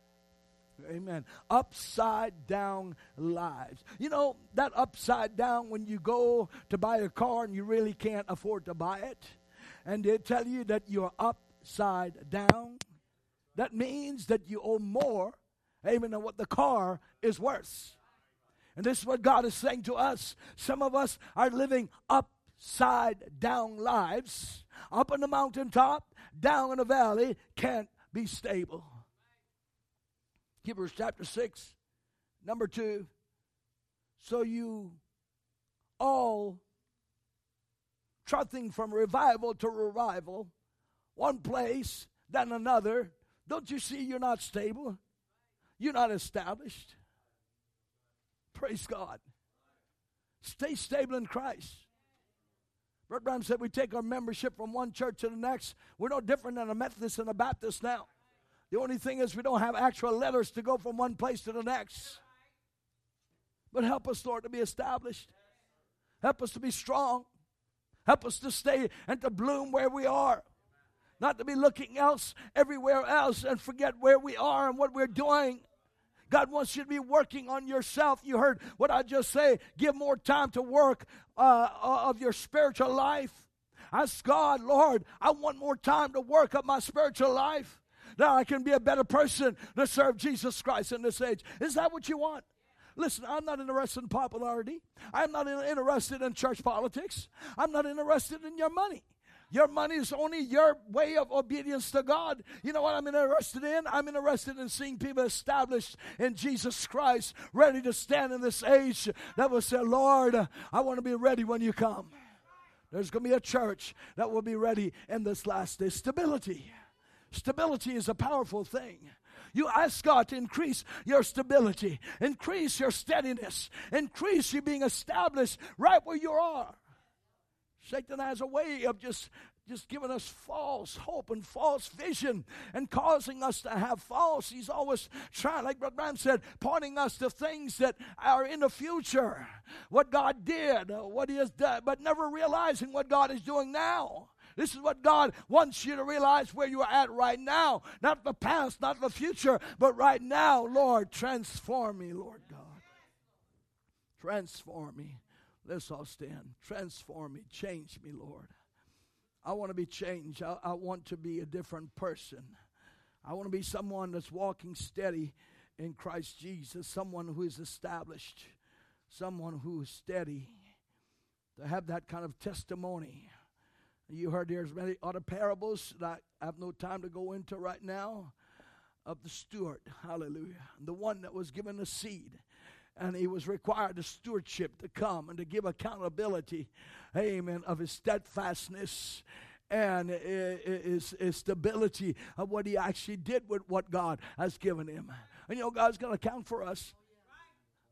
Amen. Upside down lives. You know, that upside down when you go to buy a car and you really can't afford to buy it and they tell you that you're upside down, that means that you owe more, amen, than what the car is worth. And this is what God is saying to us. Some of us are living upside down lives. Up on the mountaintop, down in the valley, can't be stable. Hebrews chapter 6, number 2. So you all trotting from revival to revival, one place, then another. Don't you see you're not stable? You're not established. Praise God. Stay stable in Christ. Brother Brown said we take our membership from one church to the next. We're no different than a Methodist and a Baptist now. The only thing is we don't have actual letters to go from one place to the next. But help us, Lord, to be established. Help us to be strong. Help us to stay and to bloom where we are. Not to be looking else everywhere else and forget where we are and what we're doing. God wants you to be working on yourself. You heard what I just say. Give more time to work uh, of your spiritual life. Ask God, Lord, I want more time to work up my spiritual life. Now I can be a better person to serve Jesus Christ in this age. Is that what you want? Listen, I'm not interested in popularity. I'm not interested in church politics. I'm not interested in your money. Your money is only your way of obedience to God. You know what I'm interested in? I'm interested in seeing people established in Jesus Christ, ready to stand in this age that will say, Lord, I want to be ready when you come. There's going to be a church that will be ready in this last day. Stability. Stability is a powerful thing. You ask God to increase your stability, increase your steadiness, increase you being established right where you are. Satan has a way of just just giving us false hope and false vision and causing us to have false. He's always trying, like Brother Branham said, pointing us to things that are in the future, what God did, uh, what He has done, but never realizing what God is doing now. This is what God wants you to realize where you are at right now. Not the past, not the future, but right now. Lord, transform me, Lord God. Transform me. Let's all stand. Transform me. Change me, Lord. I want to be changed. I, I, want to be a different person. I want to be someone that's walking steady in Christ Jesus, someone who is established, someone who is steady, to have that kind of testimony. You heard there's many other parables that I have no time to go into right now of the steward. Hallelujah. The one that was given the seed and he was required the stewardship to come and to give accountability, amen, of his steadfastness and his, his stability of what he actually did with what God has given him. And you know, God's going to count for us.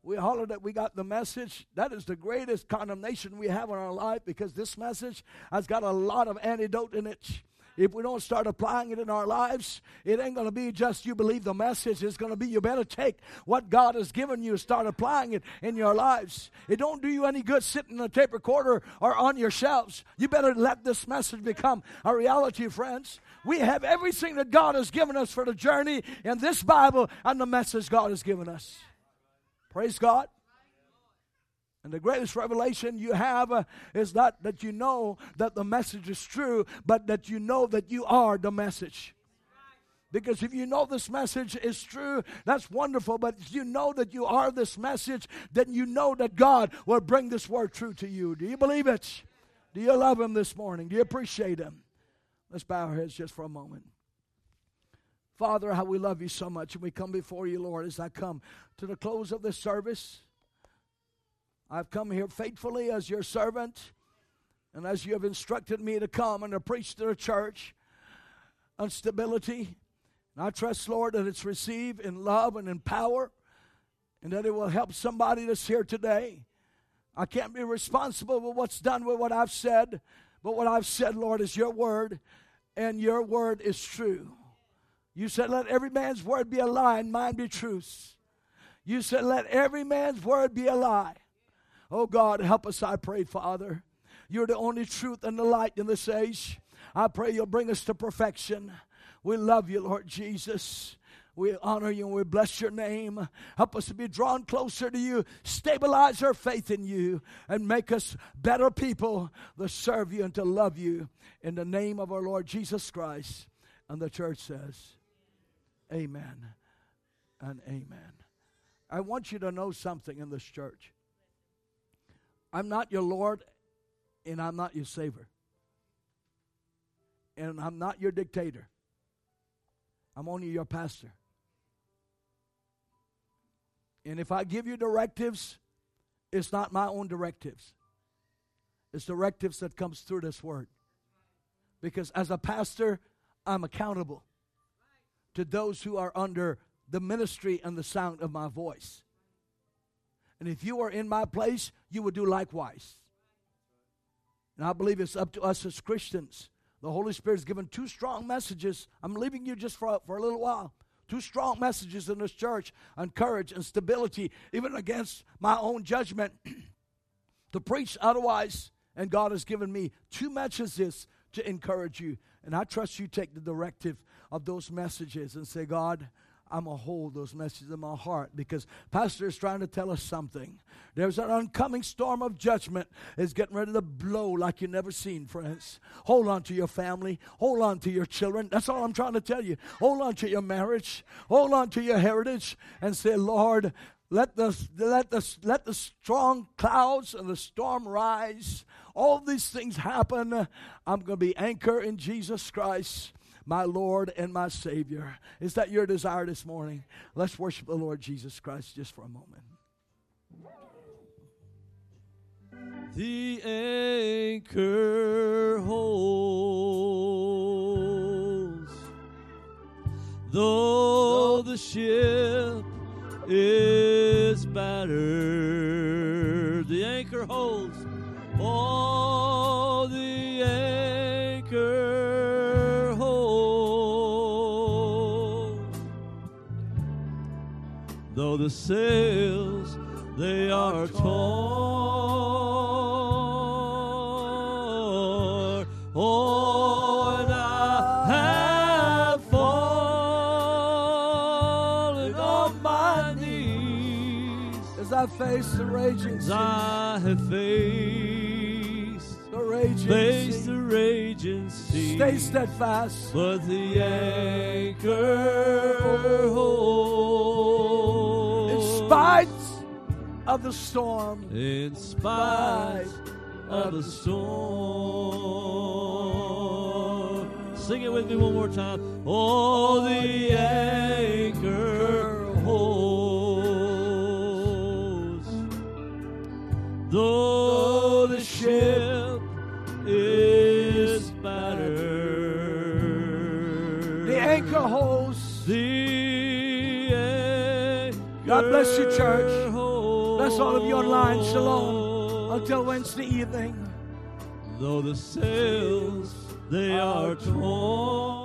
We holler that we got the message. That is the greatest condemnation we have in our life because this message has got a lot of antidote in it if we don't start applying it in our lives, it ain't going to be just you believe the message. It's going to be you better take what God has given you, start applying it in your lives. It don't do you any good sitting in a tape recorder or on your shelves. You better let this message become a reality, friends. We have everything that God has given us for the journey in this Bible and the message God has given us. Praise God. And the greatest revelation you have uh, is not that you know that the message is true, but that you know that you are the message. Because if you know this message is true, that's wonderful. But if you know that you are this message, then you know that God will bring this word true to you. Do you believe it? Do you love Him this morning? Do you appreciate Him? Let's bow our heads just for a moment. Father, how we love you so much. And we come before you, Lord, as I come to the close of this service. I've come here faithfully as your servant, and as you have instructed me to come and to preach to the church on stability. And I trust, Lord, that it's received in love and in power, and that it will help somebody that's here today. I can't be responsible for what's done with what I've said, but what I've said, Lord, is your word, and your word is true. You said, Let every man's word be a lie, and mine be truth. You said, Let every man's word be a lie. Oh God, help us, I pray, Father. You're the only truth and the light in this age. I pray you'll bring us to perfection. We love you, Lord Jesus. We honor you and we bless your name. Help us to be drawn closer to you. Stabilize our faith in you and make us better people to serve you and to love you. In the name of our Lord Jesus Christ. And the church says, Amen and amen. I want you to know something in this church. I'm not your Lord and I'm not your Savior. And I'm not your dictator. I'm only your pastor. And if I give you directives, it's not my own directives. It's directives that comes through this word. Because as a pastor, I'm accountable to those who are under the ministry and the sound of my voice. And if you are in my place, you would do likewise. And I believe it's up to us as Christians. The Holy Spirit has given two strong messages. I'm leaving you just for, for a little while. Two strong messages in this church on courage and stability, even against my own judgment to preach otherwise. And God has given me two messages to encourage you. And I trust you take the directive of those messages and say, God, I'm going to hold those messages in my heart because Pastor is trying to tell us something. There's an oncoming storm of judgment is getting ready to blow like you've never seen, friends. Hold on to your family. Hold on to your children. That's all I'm trying to tell you. Hold on to your marriage. Hold on to your heritage and say, Lord, let the, let the, let the strong clouds and the storm rise. All these things happen. I'm going to be anchor in Jesus Christ my Lord and my Savior. Is that your desire this morning? Let's worship the Lord Jesus Christ just for a moment. The anchor holds, though the ship is battered. The anchor holds, for the anchor hold. Though the sails they are torn. Oh, and I have fallen on my knees as I face the raging seas. I have faced the raging faced sea. the raging sea. Stay steadfast. But the anchor holds. In spite of the storm, In spite of the storm. Sing it with me one more time. Oh, the anchor holds. Though the ship bless you, church. Bless all of you online. Shalom. Until Wednesday evening. Though the sails they are torn.